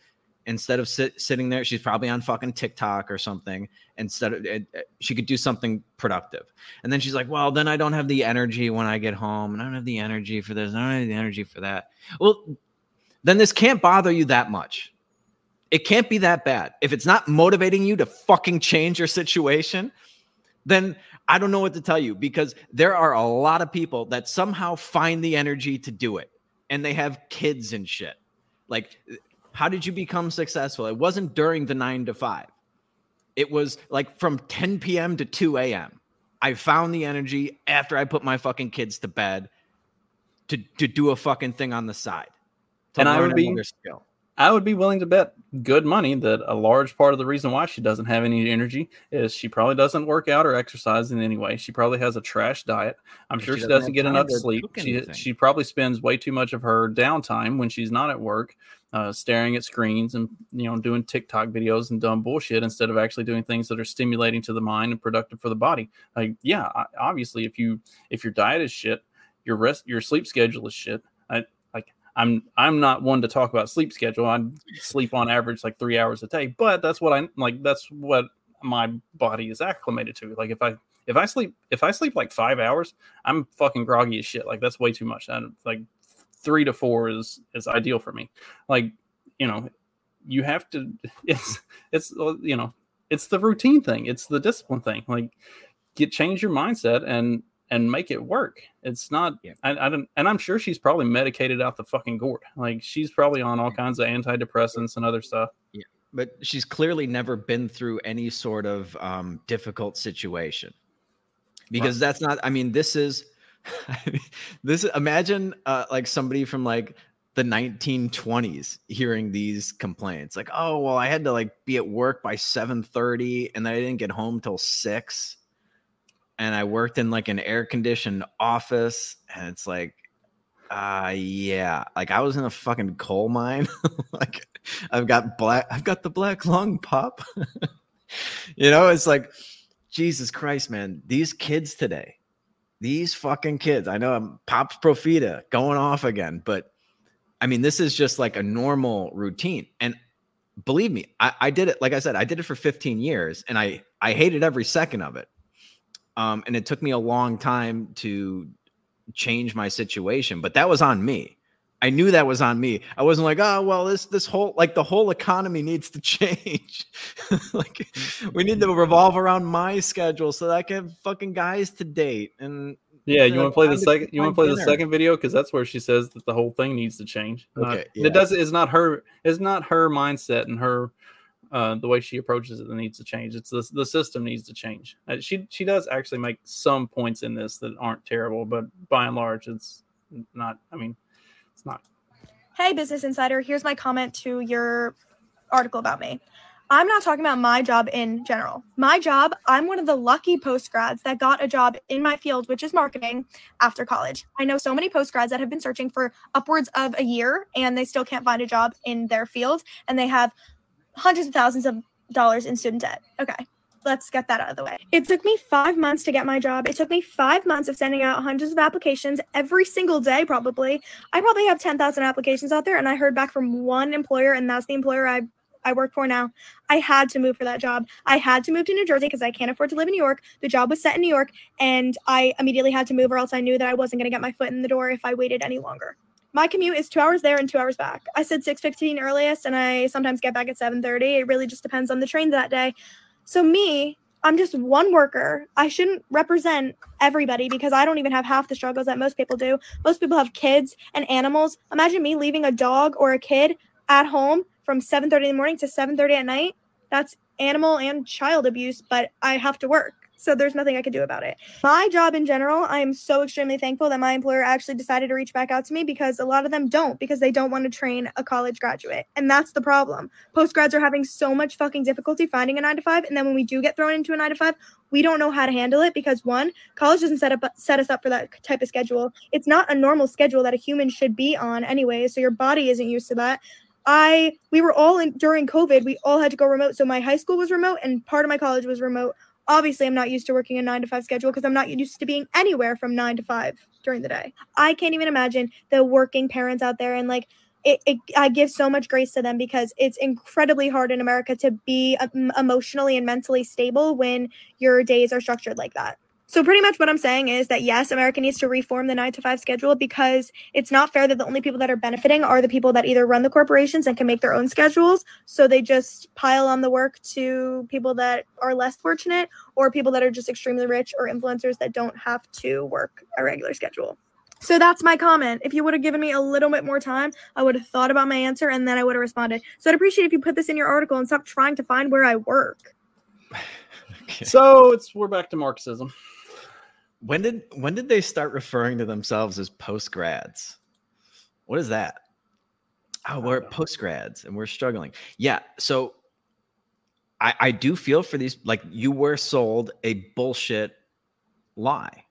instead of sit, sitting there she's probably on fucking tiktok or something instead of it, it- uh, she could do something productive. And then she's like well then i don't have the energy when i get home and i don't have the energy for this and i don't have the energy for that. Well then this can't bother you that much. It can't be that bad. If it's not motivating you to fucking change your situation then I don't know what to tell you because there are a lot of people that somehow find the energy to do it and they have kids and shit. Like, how did you become successful? It wasn't during the nine to five, it was like from 10 p.m. to 2 a.m. I found the energy after I put my fucking kids to bed to, to do a fucking thing on the side. And I would be- skill. I would be willing to bet good money that a large part of the reason why she doesn't have any energy is she probably doesn't work out or exercise in any way. She probably has a trash diet. I'm sure she she, doesn't doesn't get enough sleep. She she probably spends way too much of her downtime when she's not at work, uh, staring at screens and you know doing TikTok videos and dumb bullshit instead of actually doing things that are stimulating to the mind and productive for the body. Like yeah, obviously if you if your diet is shit, your rest your sleep schedule is shit. I I'm I'm not one to talk about sleep schedule. I sleep on average like three hours a day, but that's what I like. That's what my body is acclimated to. Like if I if I sleep if I sleep like five hours, I'm fucking groggy as shit. Like that's way too much. And like three to four is is ideal for me. Like you know, you have to. [LAUGHS] It's it's you know it's the routine thing. It's the discipline thing. Like get change your mindset and and make it work. It's not. Yeah. I, I don't. And I'm sure she's probably medicated out the fucking gourd. Like she's probably on all kinds of antidepressants and other stuff. Yeah. but she's clearly never been through any sort of um, difficult situation because that's not i mean this is [LAUGHS] this imagine uh, like somebody from like the 1920s hearing these complaints like oh well i had to like be at work by 7:30 and then i didn't get home till 6 and i worked in like an air conditioned office and it's like uh yeah like i was in a fucking coal mine. [LAUGHS] Like i've got black i've got the black lung pop. [LAUGHS] You know it's like jesus christ man these kids today these fucking kids i know i'm pops profita going off again but i mean this is just like a normal routine and believe me I, I did it like i said i did it for 15 years and i i hated every second of it um and it took me a long time to change my situation but that was on me i knew that was on me i wasn't like oh well this this whole like the whole economy needs to [LAUGHS] change like we need to revolve around my schedule so that i can have fucking guys to date and Yeah, you want to play the second? You want to play the second video because that's where she says that the whole thing needs to change. Not- Okay, yeah. it does. It's not her. It's not her mindset and her uh, the way she approaches it that needs to change. It's the the system needs to change. Uh, she she does actually make some points in this that aren't terrible, but by and large, it's not. I mean, it's not. Hey, Business Insider, here's my comment to your article about me. I'm not talking about my job in general. My job, I'm one of the lucky post grads that got a job in my field, which is marketing, after college. I know so many post grads that have been searching for upwards of a year and they still can't find a job in their field and they have hundreds of thousands of dollars in student debt. Okay, let's get that out of the way. It took me five months to get my job. It took me five months of sending out hundreds of applications every single day, probably. I probably have 10,000 applications out there, and I heard back from one employer, and that's the employer I I work for now. I had to move for that job. I had to move to New Jersey because I can't afford to live in New York. The job was set in New York, and I immediately had to move, or else I knew that I wasn't going to get my foot in the door if I waited any longer. My commute is two hours there and two hours back. I said 6:15 earliest, and I sometimes get back at 7:30. It really just depends on the train that day. So me, I'm just one worker. I shouldn't represent everybody because I don't even have half the struggles that most people do. Most people have kids and animals. Imagine me leaving a dog or a kid at home from 7:30 in the morning to 7:30 at night. That's animal and child abuse, but I have to work. So there's nothing I can do about it. My job in general, I am so extremely thankful that my employer actually decided to reach back out to me because a lot of them don't because they don't want to train a college graduate. And that's the problem. Postgrads are having so much fucking difficulty finding a 9 to 5 and then when we do get thrown into a 9 to 5, we don't know how to handle it because one, college doesn't set up set us up for that type of schedule. It's not a normal schedule that a human should be on anyway, so your body isn't used to that. I we were all in during COVID, we all had to go remote. So my high school was remote and part of my college was remote obviously i'm not used to working a nine to five schedule because i'm not used to being anywhere from nine to five during the day. I can't even imagine the working parents out there and like it, it i give so much grace to them because it's incredibly hard in america to be um, emotionally and mentally stable when your days are structured like that so pretty much what I'm saying is that yes, America needs to reform the 9 to 5 schedule because it's not fair that the only people that are benefiting are the people that either run the corporations and can make their own schedules, so they just pile on the work to people that are less fortunate or people that are just extremely rich or influencers that don't have to work a regular schedule. So that's my comment. If you would have given me a little bit more time, I would have thought about my answer and then I would have responded. So I'd appreciate if you put this in your article and stop trying to find where I work. [LAUGHS] So it's we're back to Marxism. When did when did they start referring to themselves as post grads? What is that? Oh, we're post grads and we're struggling. Yeah. So I, I do feel for these like you were sold a bullshit lie.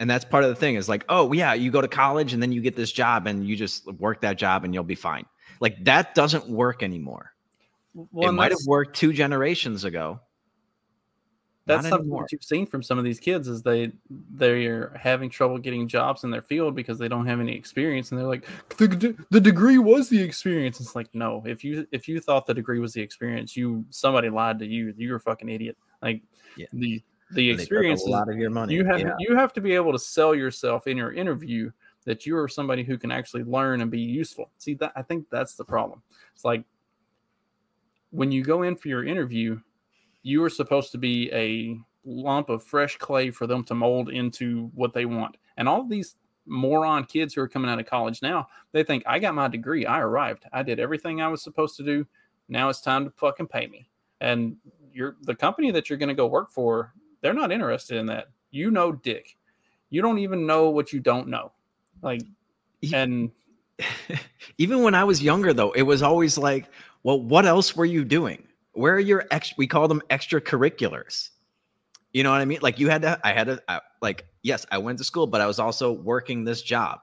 And that's part of the thing is like, oh yeah, you go to college and then you get this job and you just work that job and you'll be fine. Like that doesn't work anymore. Well, it might have worked two generations ago. That's Not something anymore. that you've seen from some of these kids is they they're having trouble getting jobs in their field because they don't have any experience and they're like the, the degree was the experience it's like no if you if you thought the degree was the experience you somebody lied to you you're a fucking idiot like Yeah. the the took a lot of your money. you have Yeah. you have to be able to sell yourself in your interview that you are somebody who can actually learn and be useful see that i think that's the problem it's like when you go in for your interview you are supposed to be a lump of fresh clay for them to mold into what they want. And all these moron kids who are coming out of college now they think i got my degree. I arrived. I did everything i was supposed to do. Now it's time to fucking pay me. And you're the company that you're going to go work for they're not interested in that. You know dick. You don't even know what you don't know. Like and [LAUGHS] even when I was younger, though, it was always like, well, what else were you doing? Where are your ex? We call them extracurriculars. You know what I mean? Like you had to, I had to, I, like, yes, I went to school, but I was also working this job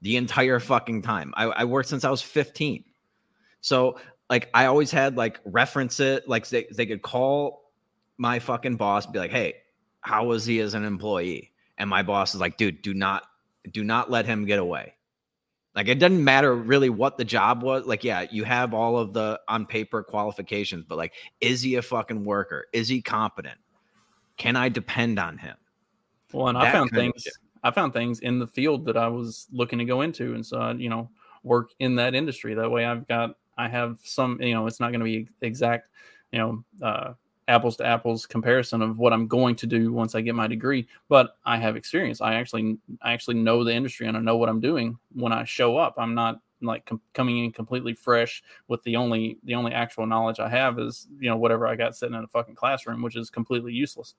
the entire fucking time. I, I worked since I was 15. So, like, I always had like reference it, like they, they could call my fucking boss, and be like, hey, how was he as an employee? And my boss is like, dude, do not, do not let him get away. Like it doesn't matter really what the job was. Like, yeah, you have all of the on paper qualifications, but like, is he a fucking worker? Is he competent? Can I depend on him? Well, and I found things. I found things in the field that I was looking to go into, and so I, you know, work in that industry. That way, I've got, I have some, you know, it's not going to be exact, you know, uh, apples to apples comparison of what I'm going to do once I get my degree, but I have experience. I actually, I actually know the industry and I know what I'm doing when I show up. I'm not like com- coming in completely fresh with the only, the only actual knowledge I have is, you know, whatever I got sitting in a fucking classroom, which is completely useless.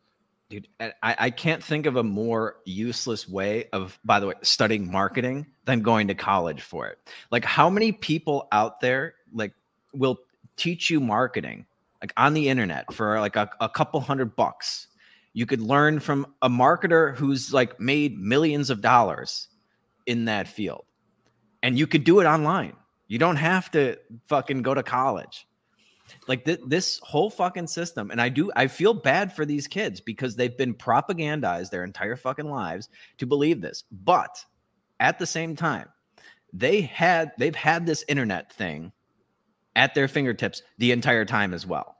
dude I, I can't think of a more useless way of by the way studying marketing than going to college for it like how many people out there like will teach you marketing like on the internet for like a, a couple hundred bucks you could learn from a marketer who's like made millions of dollars in that field. And you could do it online. You don't have to fucking go to college. Like th- this whole fucking system and i do i feel bad for these kids because they've been propagandized their entire fucking lives to believe this. But at the same time they had they've had this internet thing at their fingertips the entire time as well.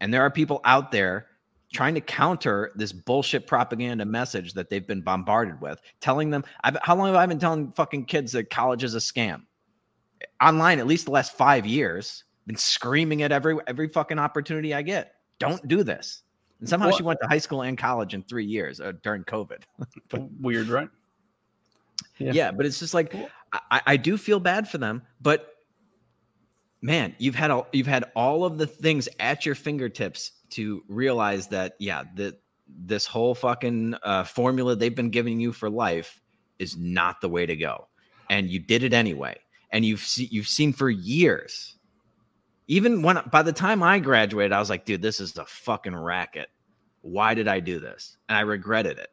And there are people out there trying to counter this bullshit propaganda message that they've been bombarded with, telling them, I've, how long have I been telling fucking kids that college is a scam? Online, at least the last five years, been screaming at every every fucking opportunity I get. Don't do this. And somehow Well- she went to high school and college in three years uh, during COVID. [LAUGHS] Weird, right? Yeah. but it's just like I, I do feel bad for them, but man, you've had all you've had all of the things at your fingertips to realize that yeah, that this whole fucking uh, formula they've been giving you for life is not the way to go, and you did it anyway, and you've se- you've seen for years. Even when by the time I graduated, I was like, dude, this is a fucking racket. Why did I do this? And I regretted it.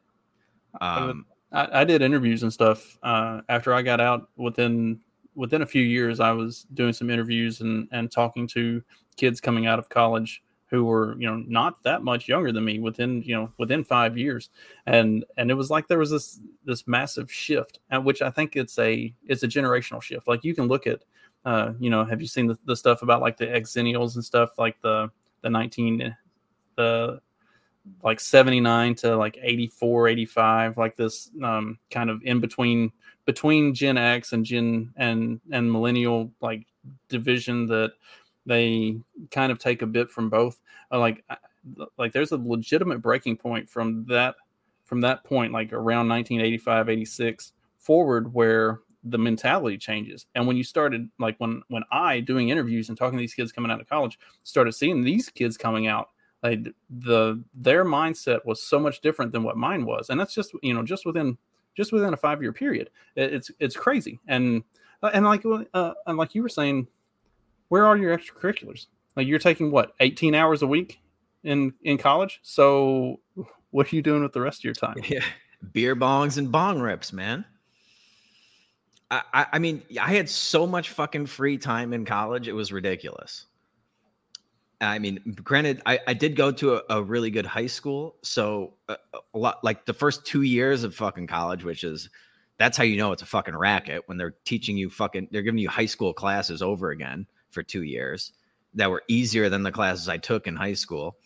Um, I, I did interviews and stuff uh, after I got out. Within within a few years, I was doing some interviews and and talking to kids coming out of college who were you know not that much younger than me within you know within five years. And and it was like there was this this massive shift at which i think it's a it's a generational shift. Like you can look at uh you know have you seen the, the stuff about like the Xennials and stuff like the the 19 the like 79 to like 84 85 like this um kind of in between between gen x and gen and and millennial like division that they kind of take a bit from both uh, like like there's a legitimate breaking point from that from that point like around 1985 86 forward where the mentality changes. And when you started like when when i doing interviews and talking to these kids coming out of college started seeing these kids coming out like the their mindset was so much different than what mine was. And that's just you know just within just within a five year period it's it's crazy. And uh, and like uh, and like you were saying where are your extracurriculars? Like you're taking what 18 hours a week in in college? So [LAUGHS] what are you doing with the rest of your time? [LAUGHS] Yeah. Beer bongs and bong rips, man. I, I, I mean, I had so much fucking free time in college; it was ridiculous. I mean, granted, I, I did go to a, a really good high school, so a, a lot like the first two years of fucking college, which is that's how you know it's a fucking racket when they're teaching you fucking they're giving you high school classes over again for two years that were easier than the classes I took in high school.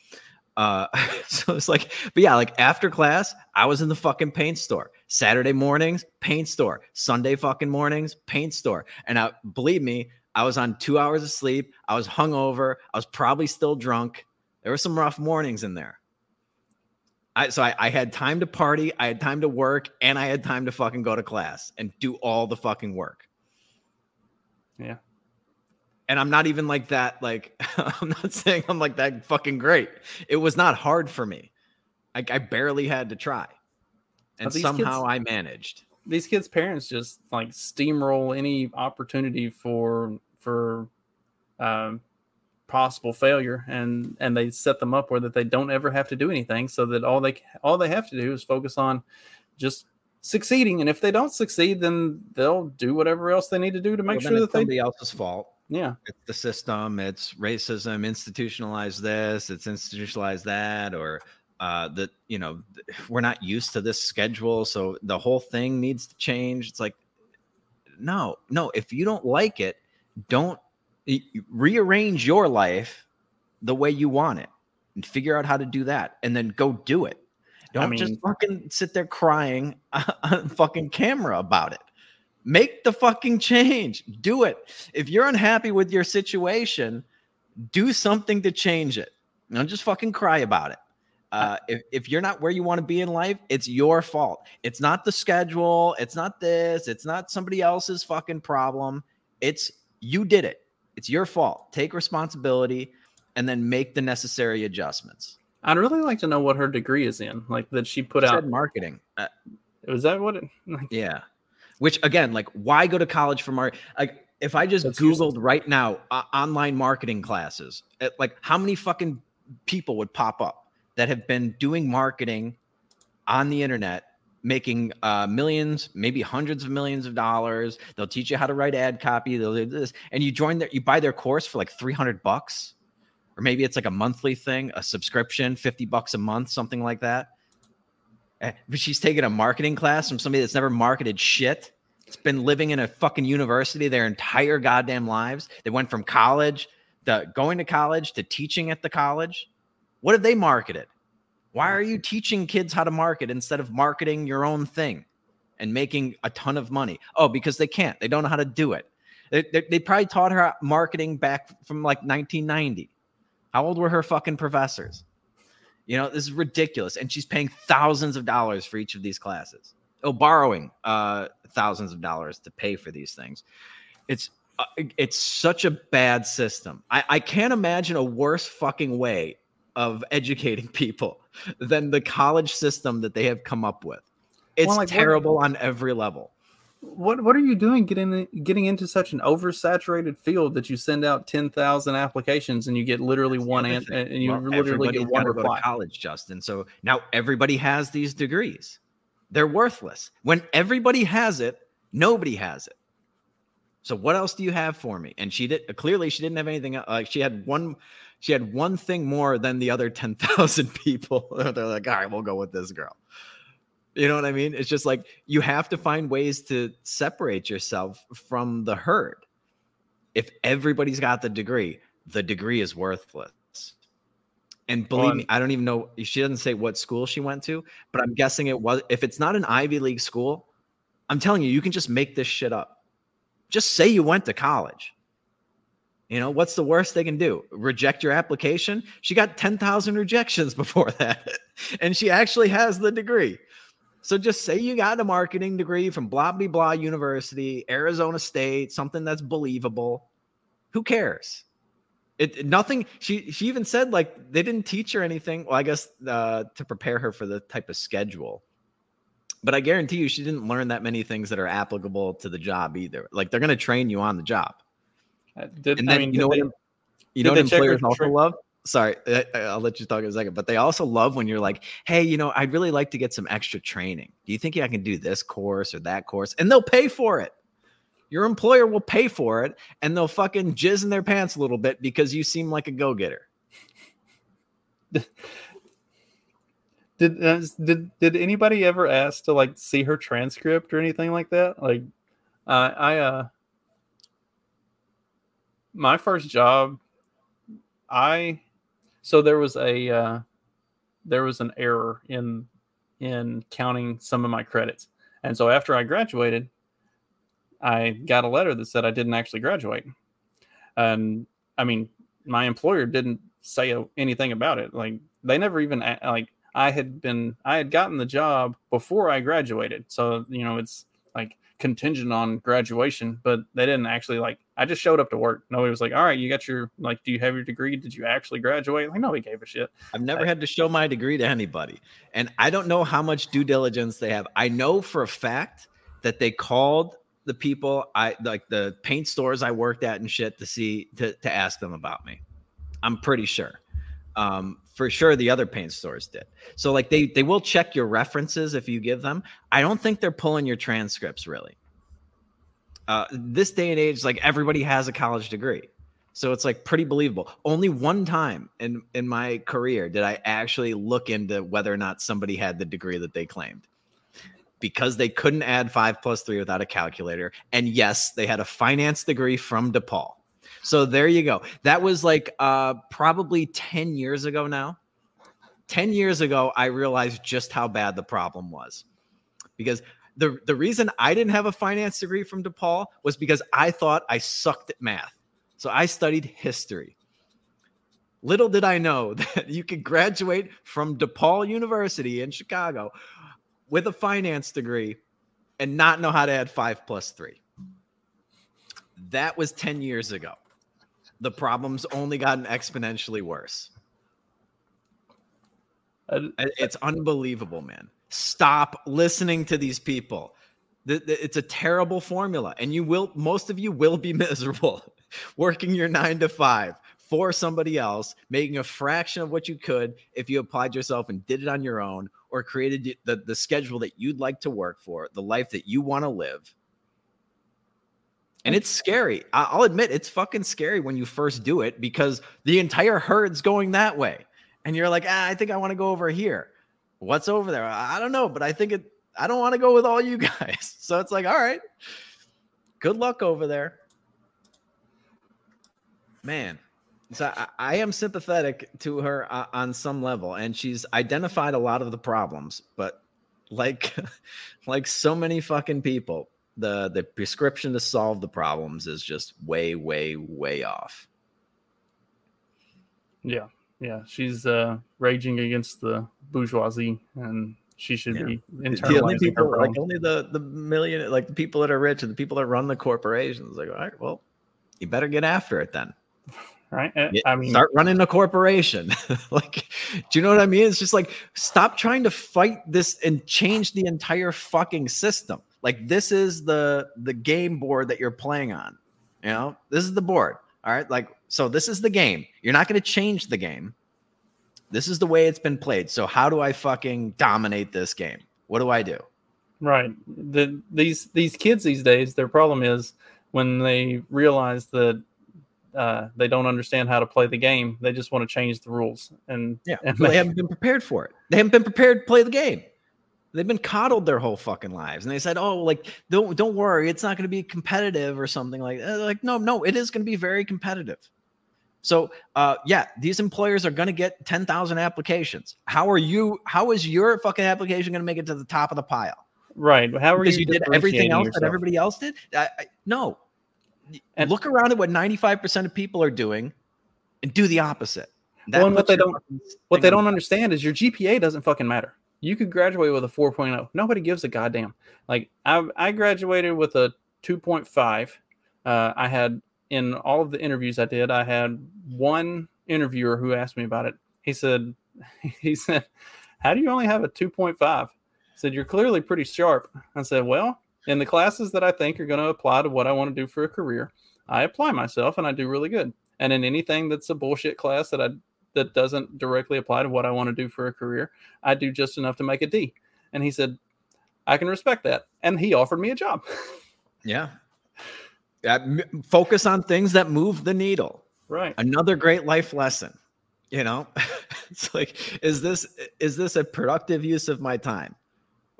Uh, [LAUGHS] so it's like, but yeah, like after class, I was in the fucking paint store. Saturday mornings, paint store. Sunday fucking mornings, paint store. And I believe me, I was on two hours of sleep. I was hungover. I was probably still drunk. There were some rough mornings in there. I, so I, I had time to party, I had time to work, and I had time to fucking go to class and do all the fucking work. yeah And I'm not even like that. Like, [LAUGHS] I'm not saying I'm like that fucking great. It was not hard for me. Like, I barely had to try. And somehow kids- I managed. These kids parents just like steamroll any opportunity for for um, possible failure and and they set them up where that they don't ever have to do anything so that all they all they have to do is focus on just succeeding and if they don't succeed then they'll do whatever else they need to do to make Well, sure it's that they somebody else's fault. yeah It's the system. It's racism. Institutionalized this. It's institutionalized that. Or uh, that you know [SIGHS] we're not used to this schedule, so the whole thing needs to change. It's like no, no. If you don't like it, don't rearrange your life the way you want it, and figure out how to do that, and then go do it. Don't just mean- fucking sit there crying [LAUGHS] on fucking camera about it. Make the fucking change. Do it. If you're unhappy with your situation, do something to change it. Don't just fucking cry about it. Uh, if, if you're not where you want to be in life, it's your fault. It's not the schedule. It's not this. It's not somebody else's fucking problem. It's you did it. It's your fault. Take responsibility and then make the necessary adjustments. i'd really like to know what her degree is in like that she put It out marketing. Uh, was that what it Yeah. Which again, like, why go to college for marketing? Like, if I just Googled right now uh, online marketing classes, like, how many fucking people would pop up that have been doing marketing on the internet, making uh, millions, maybe hundreds of millions of dollars? They'll teach you how to write ad copy. They'll do this, and you join their, you buy their course for like three hundred bucks, or maybe it's like a monthly thing, a subscription, fifty bucks a month, something like that. Eh, But she's taking a marketing class from somebody that's never marketed shit. It's been living in a fucking university their entire goddamn lives. They went from college to going to college to teaching at the college. What have they marketed? Why are you teaching kids how to market instead of marketing your own thing and making a ton of money? Oh, because they can't. They don't know how to do it. They, they, they probably taught her marketing back from like 1990. How old were her fucking professors? You know, this is ridiculous. And she's paying thousands of dollars for each of these classes. Oh, borrowing uh, thousands of dollars to pay for these things. It's uh, it's such a bad system. I, I can't imagine a worse fucking way of educating [LAUGHS] people than the college system that they have come up with. It's Well, like, what- terrible on every level. What what are you doing getting getting into such an oversaturated field that you send out ten thousand applications and you get literally one other an, and you Well, literally get one reply. to college, Justin. So now everybody has these degrees. They're worthless. When everybody has it, nobody has it. So what else do you have for me? And she did clearly she didn't have anything. Uh, like she had one, she had one thing more than the other [LAUGHS] ten thousand people. [LAUGHS] They're like, all right, we'll go with this girl. You know what I mean? It's just like you have to find ways to separate yourself from the herd. If everybody's got the degree, the degree is worthless. And believe Well, me, I don't even know. She doesn't say what school she went to, but I'm guessing it was. If it's not an Ivy League school, I'm telling you, you can just make this shit up. Just say you went to college. You know, what's the worst they can do? Reject your application? She got 10,000 rejections [LAUGHS] before that, and she actually has the degree. So just say you got a marketing degree from blah blah blah university, Arizona State, something that's believable. Who cares? It nothing. She she even said like they didn't teach her anything. Well, I guess uh, to prepare her for the type of schedule. But I guarantee you, she didn't learn that many things that are applicable to the job either. Like they're going to train you on the job. Uh, Did, And I mean, you know what? they- You know what employers also love? Sorry, I- I'll let you talk in a second. But they also love when you're like, "Hey, you know, I'd really like to get some extra training. Do you think I can do this course or that course?" And they'll pay for it. Your employer will pay for it, and they'll fucking jizz in their pants a little bit because you seem like a go getter. [LAUGHS] Did uh, did did anybody ever ask to like see her transcript or anything like that? Like, uh, I uh, my first job, I so there was a uh, there was an error in in counting some of my credits, and so after I graduated, I got a letter that said I didn't actually graduate, and I mean my employer didn't say anything about it. Like they never even like I had been I had gotten the job before I graduated. So, you know, it's like contingent on graduation, but they didn't actually like I just showed up to work. Nobody was like, "All right, you got your like do you have your degree? Did you actually graduate?" Like nobody gave a shit. I've never had to show my degree to anybody. And I don't know how much due diligence they have. I know for a fact that they called the people I like the paint stores I worked at and shit to see to, to ask them about me. I'm pretty sure. Um, for sure the other paint stores did. So like they they will check your references if you give them. I don't think they're pulling your transcripts really. Uh, this day and age, like everybody has a college degree. So it's like pretty believable. Only one time in in my career did I actually look into whether or not somebody had the degree that they claimed. Because they couldn't add five plus three without a calculator. And yes, they had a finance degree from DePaul. So there you go. That was like uh probably 10 years ago now. 10 years ago, I realized just how bad the problem was. Because the, the reason I didn't have a finance degree from DePaul was because I thought I sucked at math. So I studied history. Little did I know [LAUGHS] that you could graduate from DePaul University in Chicago with a finance degree and not know how to add five plus three. That was 10 years ago. The problem's only gotten exponentially worse. It's unbelievable, man. Stop listening to these people. It's a terrible formula, and you will, most of you will be [LAUGHS] miserable working your nine to five for somebody else, making a fraction of what you could if you applied yourself and did it on your own or created the, the schedule that you'd like to work for, the life that you want to live. And it's scary. I'll admit it's fucking scary when you first do it because the entire herd's going that way. And you're like, ah, I think I want to go over here. What's over there? I I don't know, but I think it I don't want to go with all you [LAUGHS] guys. So it's like, all right, good luck over there. Man, so I, I am sympathetic to her uh, on some level, and she's identified a lot of the problems. But like, [LAUGHS] like so many fucking people, the the prescription to solve the problems is just way, way, way off. Yeah, yeah, she's uh, raging against the bourgeoisie, and she should Yeah. be internalizing the only her people, like only the the million, like the people that are rich and the people that run the corporations. Like, all right, well, you better get after it then. [LAUGHS] right? Uh, I mean, start running a corporation. [LAUGHS] like, do you know what I mean? It's just like stop trying to fight this and change the entire fucking system. Like, this is the the game board that you're playing on. You know, this is the board. All right, like so. This is the game. You're not going to change the game. This is the way it's been played. So how do I fucking dominate this game? What do I do? Right. The these these kids these days, their problem is when they realize that uh, they don't understand how to play the game, they just want to change the rules. And Yeah, and well, they haven't been prepared for it. They haven't been prepared to play the game. They've been coddled their whole fucking lives, and they said, "Oh, like don't don't worry, it's not going to be competitive or something like that." Like, no, no, it is going to be very competitive. So, uh, yeah, these employers are going to get ten thousand applications. How are you? How is your fucking application going to make it to the top of the pile? right. How are because you, you, did everything else yourself? that everybody else did? I, I, no. And- Look around at what ninety-five percent of people are doing, and do the opposite. Well, and what they don't- What they don't understand is your GPA doesn't fucking matter. You could graduate with a 4.0. Nobody gives a goddamn. Like I, I graduated with a 2.5. Uh, I had in all of the interviews I did, I had one interviewer who asked me about it. He said, [LAUGHS] he said, "How do you only have a 2.5?" I said, "You're clearly pretty sharp." I said, "Well, in the classes that I think are going to apply to what I want to do for a career, I apply myself and I do really good. And in anything that's a bullshit class that I that doesn't directly apply to what I want to do for a career, I do just enough to make a D. And he said, I can respect that. And he offered me a job. [LAUGHS] Yeah. Focus on things that move the needle. right. Another great life lesson. You know, [LAUGHS] it's like, is this is this a productive use of my time?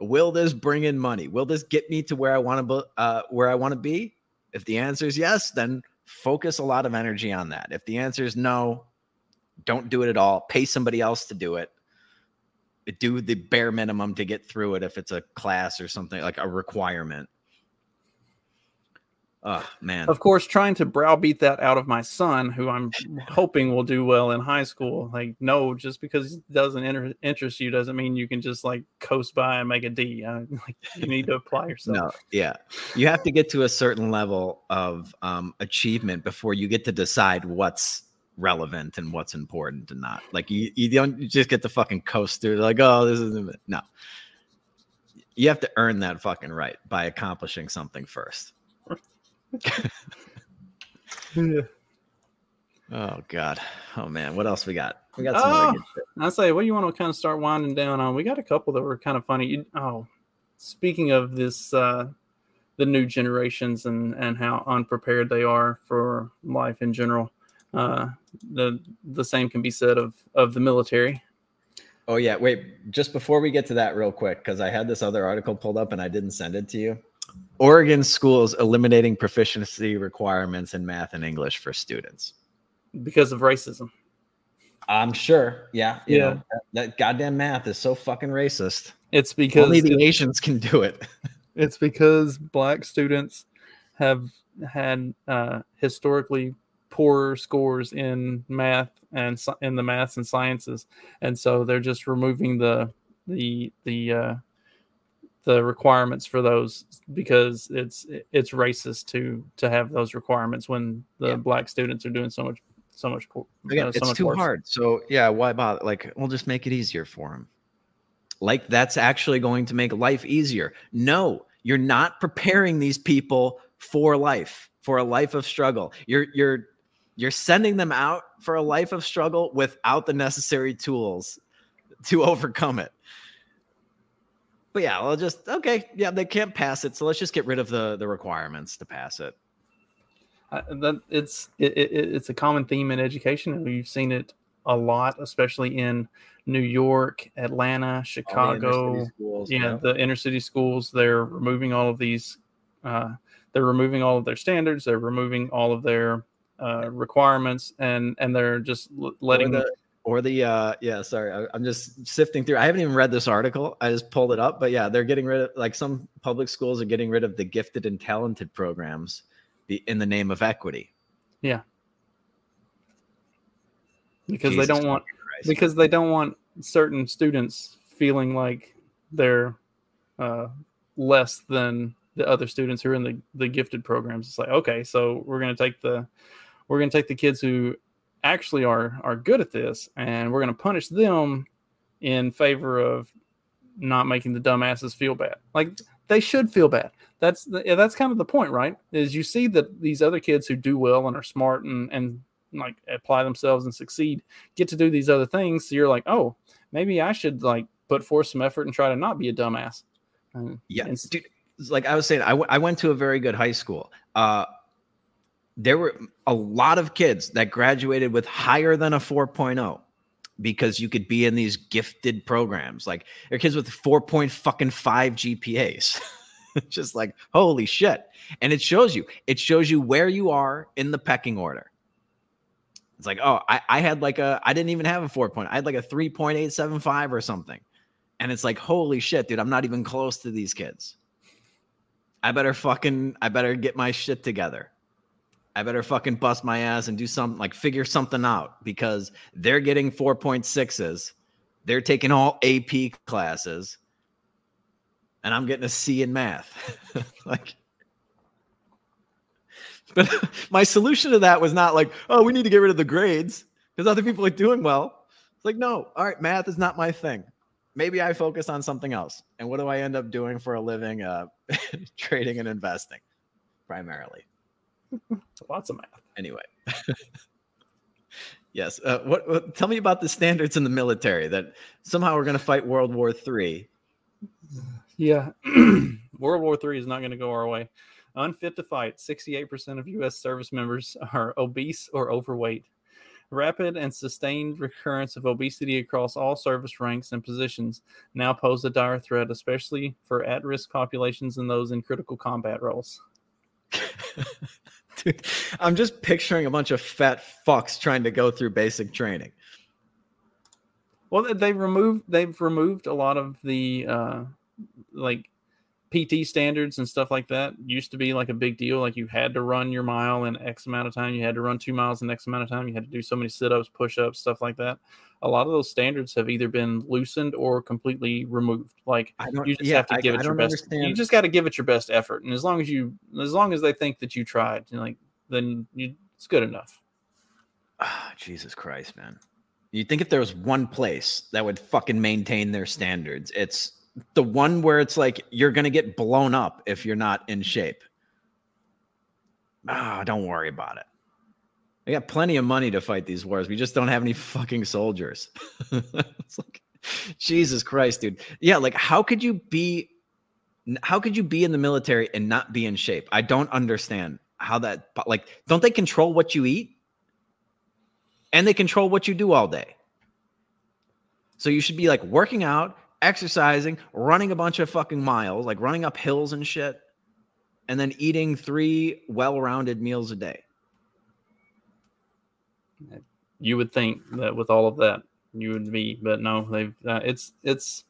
Will this bring in money? Will this get me to where I want to uh, where I want to be? If the answer is yes, then focus a lot of energy on that. If the answer is no, don't do it at all. Pay somebody else to do it. Do the bare minimum to get through it if it's a class or something like a requirement. Oh man. Of course, trying to browbeat that out of my son, who I'm [LAUGHS] hoping will do well in high school. Like, no, just because it doesn't inter- interest you doesn't mean you can just like coast by and make a D. Uh, [LAUGHS] like, you need to apply yourself. No, yeah. You have to get to a certain level of um, achievement before you get to decide what's relevant and what's important and not. Like you, you don't you just get to fucking coast through like, oh, this is no. You have to earn that fucking right by accomplishing something first. Oh God. Oh man. What else we got? We got some Oh, other good shit. I say, what do you want to kind of start winding down on? We got a couple that were kind of funny. You- Oh, speaking of this, uh, the new generations and and how unprepared they are for life in general. Uh, the the same can be said of of the military. Oh yeah, wait. Just before we get to that, real quick, because I had this other article pulled up and I didn't send it to you. Oregon schools eliminating proficiency requirements in math and English for students. because of racism. I'm sure. Yeah. you Yeah. know, that, that goddamn math is so fucking racist. It's because Only the Asians can do it. It's because black students have had uh, historically poorer scores in math and in the maths and sciences, and so they're just removing the the the uh, the requirements for those because it's it's racist to to have those requirements when the Yeah. black students are doing so much so much poor, Again, uh, so it's much too worse. hard. So yeah, why bother? Like, we'll just make it easier for them. Like that's actually going to make life easier. No, you're not preparing these people for life, for a life of struggle. You're you're you're sending them out for a life of struggle without the necessary tools to overcome it. But yeah, I'll just okay. Yeah, they can't pass it, so let's just get rid of the the requirements to pass it. Uh, that it's it, it, it's a common theme in education and we've seen it a lot, especially in New York, Atlanta, Chicago. schools, yeah, yeah. the inner city schools. They're removing all of these. Uh, they're removing all of their standards. They're removing all of their uh, requirements, and and they're just l- letting or the, or the uh yeah sorry I, i'm just sifting through i haven't even read this article i just pulled it up but yeah they're getting rid of like some public schools are getting rid of the gifted and talented programs in the name of equity Yeah. Because Jesus they don't want Christ. because they don't want certain students feeling like they're uh, less than the other students who are in the, the gifted programs. It's like, okay, so we're gonna take the we're gonna take the kids who actually are are good at this and we're gonna punish them in favor of not making the dumbasses feel bad. Like they should feel bad. That's the, that's kind of the point, right? Is you see that these other kids who do well and are smart and and like apply themselves and succeed get to do these other things. So you're like, oh, maybe I should like put forth some effort and try to not be a dumbass. And, Yeah, and dude. Like I was saying, I, w- I went to a very good high school. Uh, there were a lot of kids that graduated with higher than a 4.0 because you could be in these gifted programs. Like there are kids with 4.5 fucking five GPAs. [LAUGHS] Just like holy shit. And it shows you, it shows you where you are in the pecking order. It's like, oh, I, I had like a, I didn't even have a four point. I had like a 3.875 or something. And it's like, holy shit, dude, I'm not even close to these kids. I better fucking, I better get my shit together. I better fucking bust my ass and do something like figure something out because they're getting 4.6s. They're taking all AP classes. And I'm getting a C in math. [LAUGHS] like, but [LAUGHS] my solution to that was not like, oh, we need to get rid of the grades because other people are doing well. It's like, no, all right, math is not my thing. Maybe I focus on something else. And what do I end up doing for a living? Uh, [LAUGHS] trading and investing, primarily. Lots of math. Anyway. [LAUGHS] yes. Uh, what, what? Tell me about the standards in the military that somehow we're going to fight World War Three. Yeah. [CLEARS THROAT] World War III is not going to go our way. Unfit to fight, 68% of U.S. service members are obese or overweight. Rapid and sustained recurrence of obesity across all service ranks and positions now pose a dire threat, especially for at risk populations and those in critical combat roles. [LAUGHS] Dude, I'm just picturing a bunch of fat fucks trying to go through basic training. Well, they- they've removed they've removed a lot of the uh, like PT standards and stuff like that. Used to be like a big deal. Like you had to run your mile in X amount of time. You had to run two miles in X amount of time. You had to do so many sit ups, push ups, stuff like that. A lot of those standards have either been loosened or completely removed. Like I don't- you just yeah, have to I- give I it your don't best. You just got to give it your best effort. And as long as you, as long as they think that you tried, you know, like then you, it's good enough. Ah, Jesus Christ, man. You think if there was one place that would fucking maintain their standards, it's the one where it's like you're gonna get blown up if you're not in shape. Ah, don't worry about it. We got plenty of money to fight these wars. We just don't have any fucking soldiers. [LAUGHS] it's like Jesus Christ, dude. Yeah, like how could you be how could you be in the military and not be in shape? I don't understand how that like don't they control what you eat? And they control what you do all day. So you should be like working out, exercising, running a bunch of fucking miles, like running up hills and shit, and then eating three well-rounded meals a day. You would think that with all of that you would be but no they've uh, it's it's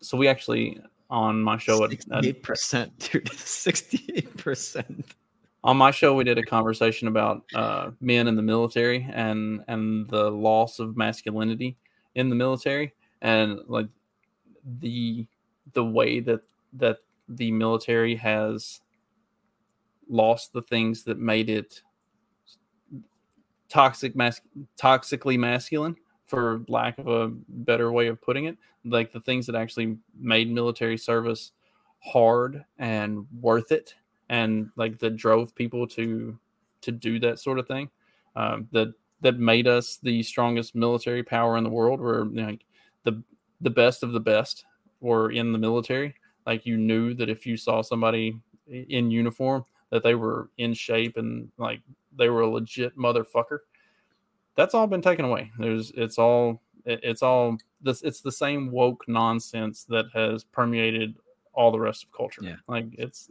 so we actually on my show at, at- Sixty-eight percent, dude. [LAUGHS] Sixty-eight percent. on my show we did a conversation about uh, men in the military and and the loss of masculinity in the military and like the the way that that the military has lost the things that made it toxic mas- toxically masculine for lack of a better way of putting it. Like the things that actually made military service hard and worth it and like that drove people to to do that sort of thing um, that that made us the strongest military power in the world where like the the best of the best were in the military. Like you knew that if you saw somebody in uniform that they were in shape and like they were a legit motherfucker that's all been taken away. There's it's all it's all this it's the same woke nonsense that has permeated all the rest of culture. Yeah. Like it's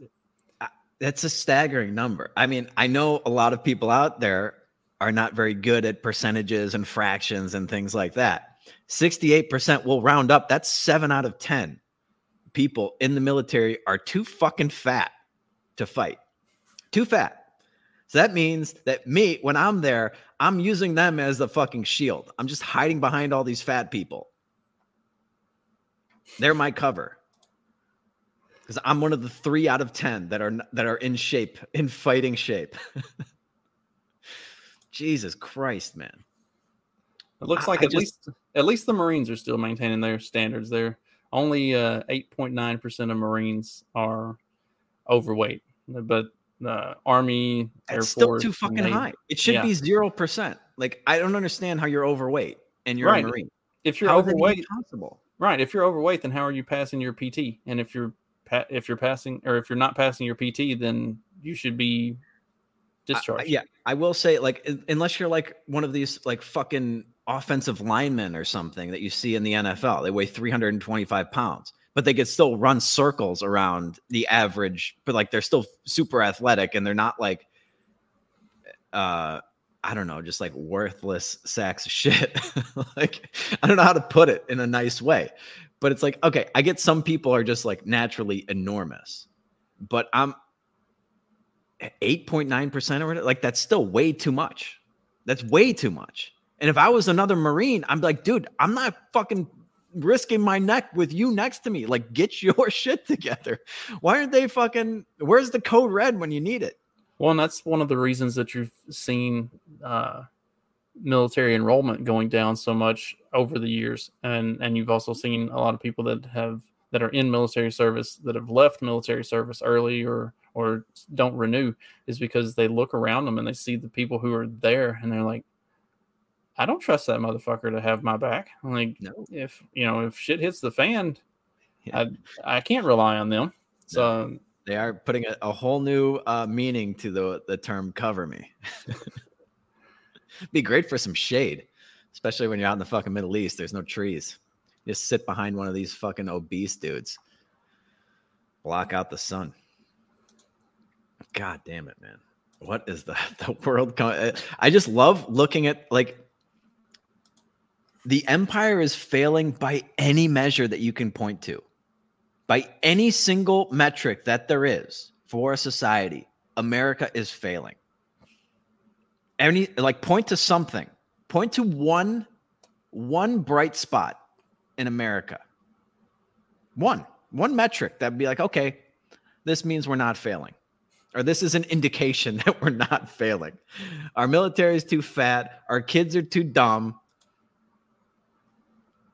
That's a staggering number. I mean, I know a lot of people out there are not very good at percentages and fractions and things like that. 68% will round up. That's seven out of 10 people in the military are too fucking fat to fight. Too fat. So that means that me, when I'm there, I'm using them as the fucking shield. I'm just hiding behind all these fat people. They're my cover. Because I'm one of the three out of ten that are that are in shape, in fighting shape. [LAUGHS] Jesus Christ, man. It looks like I at just- least at least the Marines are still maintaining their standards. There, only uh, eight point nine percent of Marines are overweight, but uh, Army, Air It's still Force, too fucking Navy- high. It should yeah. be zero percent. Like I don't understand how you're overweight and you're Right. a Marine. If you're How is that even overweight, possible? right? If you're overweight, then how are you passing your PT? And if you're pa- if you're passing or if you're not passing your PT, then you should be I- discharged. yeah, I will say, like, unless you're like one of these like fucking offensive linemen or something that you see in the NFL, they weigh 325 pounds, but they could still run circles around the average, but like they're still super athletic and they're not like, uh, I don't know, just like worthless sacks of shit. [LAUGHS] like, I don't know how to put it in a nice way, but it's like, okay, I get some people are just like naturally enormous, but I'm 8.9% or whatever, like that's still way too much. That's way too much. And if I was another Marine, I'm like, dude, I'm not fucking risking my neck with you next to me. Like, get [LAUGHS] your shit together. Why aren't they fucking, where's the code red when you need it? Well, and that's one of the reasons that you've seen uh, military enrollment going down so much over the years, and and you've also seen a lot of people that have that are in military service that have left military service early or or don't renew is because they look around them and they see the people who are there and they're like, I don't trust that motherfucker to have my back. Like, No. if you know if shit hits the fan, I I can't rely on them. So. They are putting a, a whole new uh, meaning to the, the term cover me. [LAUGHS] Be great for some shade, especially when you're out in the fucking Middle East. There's no trees. Just sit behind one of these fucking obese dudes. Block out the sun. God damn it, man. What is the, [LAUGHS] the world? co- uh, I just love looking at like the empire is failing by any measure that you can point to by any single metric that there is for a society, America is failing. Any like point to something, point to one one bright spot in America. One, one metric that'd be like, okay, this means we're not failing. Or this is an indication [LAUGHS] that we're not failing. Our military is too fat, our kids are too dumb,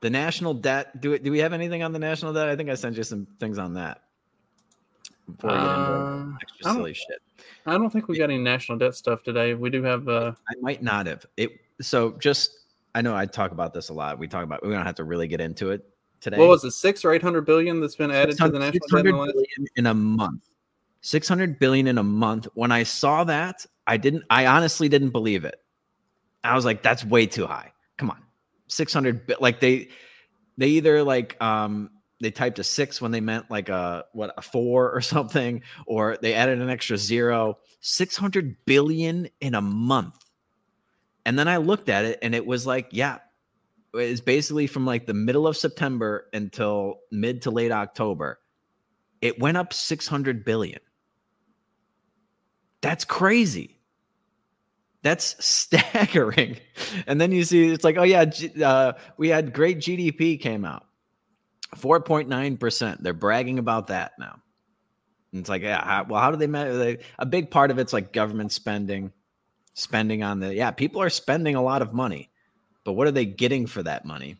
the national debt. Do it. Do we have anything on the national debt? I think I sent you some things on that. Before we get Uh, into I extra don't- silly shit, I don't think we got any national debt stuff today. We do have uh I might not have it. So just, I know I talk about this a lot. We talk about. We don't have to really get into it today. what was it, six or eight hundred billion that's been added to the national debt? in the billion in a month. 600 billion in a month. When I saw that, I didn't, I honestly didn't believe it. I was like, that's way too high. Come on. 600, bi- like they, they either like, um, they typed a six when they meant like a, what, a four or [LAUGHS] something, or they added an extra zero. 600 billion in a month. And then I looked at it and it was like, yeah, it's basically from like the middle of September until mid to late October. It went up 600 billion. That's crazy. That's staggering. [LAUGHS] And then you see it's like, oh yeah, uh, we had great GDP came out. 4.9%. They're bragging about that now. And it's like, yeah, how, well, how do they measure? They, a big part of it's like government spending, spending on the, yeah, people are spending a lot of money, but what are they getting for that money?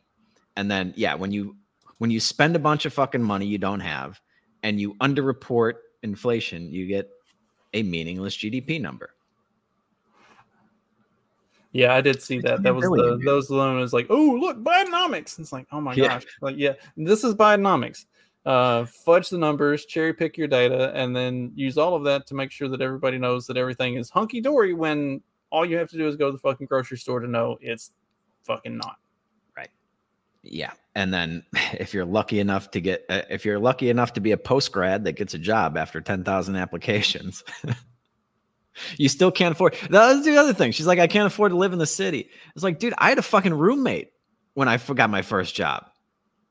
And then, yeah, when you, when you spend a bunch of fucking money you don't have and you underreport inflation, you get a meaningless GDP number. Yeah, I did see that. That was the those alone was like, oh look, Bidenomics. It's like, oh my Yeah. gosh, like yeah, this is Bidenomics. Uh, fudge the numbers, cherry pick your data, and then use all of that to make sure that everybody knows that everything is hunky dory when All you have to do is go to the fucking grocery store to know it's fucking not. Right. Yeah. And then [LAUGHS] if you're lucky enough to get, uh, if you're lucky enough to be a post grad that gets a job after 10,000 applications, [LAUGHS] you still can't afford. That's the other thing. She's like, I can't afford to live in the city. It's like, dude, I had a fucking roommate when I got my first job.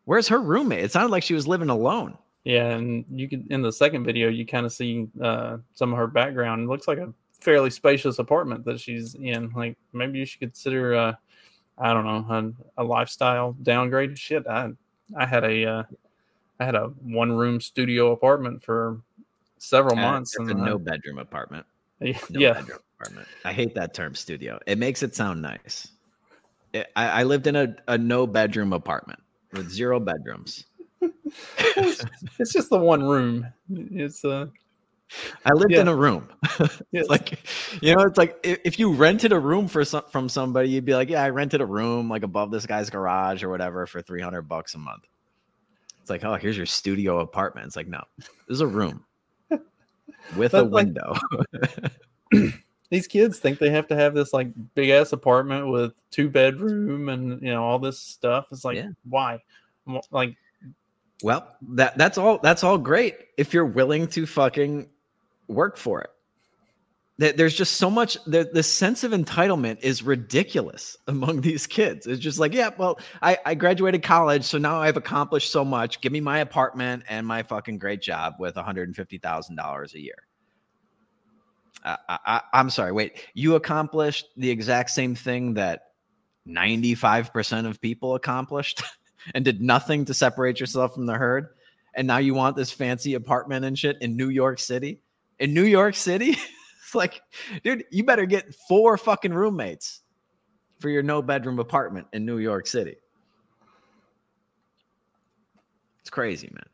Where's her roommate? It sounded like she was living alone. Yeah, and you can in the second video you kind of see uh, some of her background. It looks like a fairly spacious apartment that she's in. Like maybe you should consider, uh, I don't know, a, a lifestyle downgrade. Shit, I I had a uh, I had a one room studio apartment for several months. It's a and, uh, no bedroom apartment. Yeah, [LAUGHS] No yeah. bedroom apartment. I hate that term studio. It makes it sound nice. It- I, I lived in a, a no bedroom apartment with zero bedrooms. [LAUGHS] it's just the one room. It's uh I lived Yeah. in a room. [LAUGHS] Yes. It's like, you know, it's like if, if you rented a room for some from somebody, you'd be like, yeah, I rented a room like above this guy's garage or whatever for 300 bucks a month. It's like, oh, here's your studio apartment. It's like, no, this is a room with a like- window. [LAUGHS] [CLEARS THROAT] these kids think they have to have this like big ass apartment with two bedroom and you know all this stuff. It's like Yeah. why? Like Well, that that's all that's all great if you're willing to fucking work for it. There- There's just so much the, the sense of entitlement is ridiculous [LAUGHS] among these kids. It's just like, yeah, well, I, I graduated college, so now I've accomplished so much. Give me my apartment and my fucking great job with $150,000 a year. I, I, I'm sorry, wait, you accomplished the exact same thing that 95% of people accomplished [LAUGHS] and did nothing to separate yourself from the herd. And now you want this fancy apartment and shit in New York City. In New York City, [LAUGHS] it's [LAUGHS] like, dude, you better get four fucking roommates for your no bedroom apartment in New York City. It's crazy, man.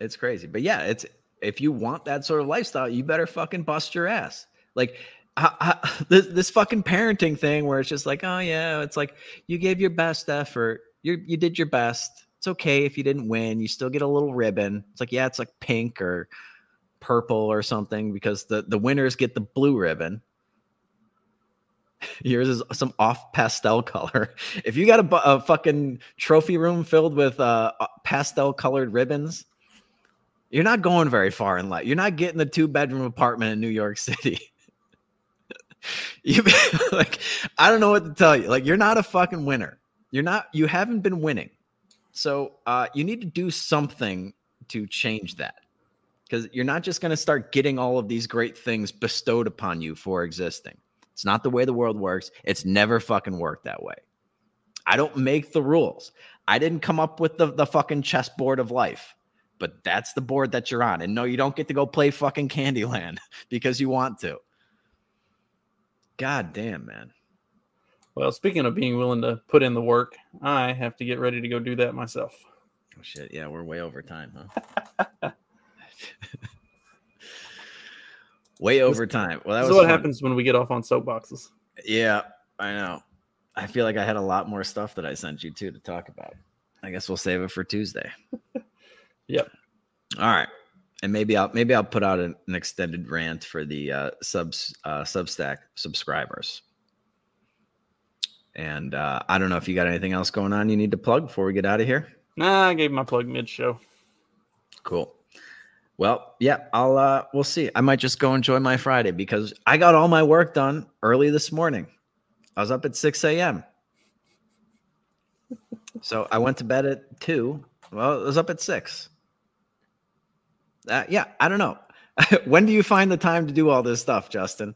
It's crazy. But yeah, it's if you want that sort of lifestyle, you better fucking bust your ass. Like I, I, [LAUGHS] this, this fucking parenting thing where it's just like, oh yeah, it's like you gave your best effort. You you did your best. It's okay if you didn't win. You still get a little ribbon. It's like, yeah, it's like pink or purple or something because the the winners get the blue ribbon. [LAUGHS] Yours is some off pastel [LAUGHS] color. If you got a, a fucking trophy room filled with uh, pastel colored ribbons, you're not going very far in life. You're not getting the two bedroom apartment in New York City. [LAUGHS] you like, I don't know what to tell you. Like, you're not a fucking winner. You're not. You haven't been winning. So uh, you need to do something to change that because you're not just going to start getting all of these great things bestowed upon you for existing. It's not the way the world works. It's never fucking worked that way. I don't make the rules. I didn't come up with the, the fucking chessboard of life, but that's the board that you're on. And no, you don't get to go play fucking Candyland [LAUGHS] because you want to. God damn, man. well, speaking of being willing to put in the work, I have to get ready to go do that myself. Oh shit. Yeah, we're way over time, huh? [LAUGHS] [LAUGHS] way over time. Well, that This was what fun. happens when we get off on soapboxes. Yeah, I know. I feel like I had a lot more stuff that I sent you too to talk about. I guess we'll save it for Tuesday. [LAUGHS] Yep. All right. And maybe I'll maybe I'll put out an, an extended rant for the uh, subs uh, Substack subscribers. And uh, I don't know if you got anything else going on you need to plug before we get out of here. Nah, I gave my plug mid show. Cool. Well, yeah, I'll uh we'll see. I might just go enjoy my Friday because I got all my work done early this morning. I was up at 6 a.m. So I went to bed at two. Well, I was up at six. Uh, yeah, I don't know. [LAUGHS] when do you find the time to do all this stuff, Justin?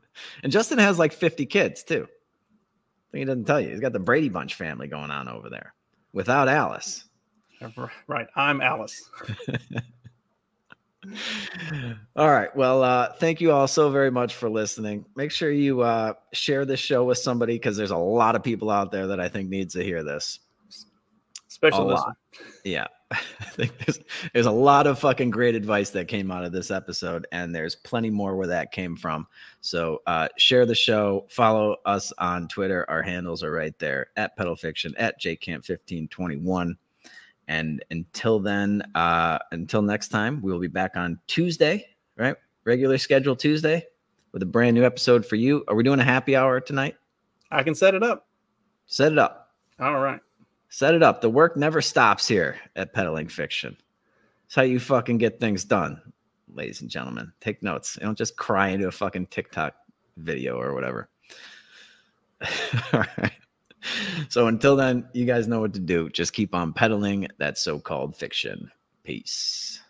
[LAUGHS] and Justin has like 50 kids too. I think he doesn't tell you. He's got the Brady Bunch family going on over there without Alice. Right. I'm Alice. [LAUGHS] [LAUGHS] All right. Well, uh, thank you all so very much for listening. Make sure you uh, share this show with somebody because there's a lot of people out there that I think needs to hear this. Especially this. Yeah. [LAUGHS] I think there's there's a lot of fucking great advice that came out of this episode, and there's plenty more where that came from. So uh, share the show, follow us on Twitter. Our handles are right there at Peddle Fiction at JCamp1521. And until then, uh, until next time, we will be back on Tuesday, right? Regular schedule Tuesday with a brand new episode for you. Are we doing a happy hour tonight? I can set it up. Set it up. All right. Set it up. The work never stops here at Peddling Fiction. It's how you fucking get things done, ladies and gentlemen. Take notes. You don't just cry into a fucking TikTok video or whatever. [LAUGHS] All right. [LAUGHS] So until then, you guys know what to do. Just keep on peddling that so called fiction. Peace.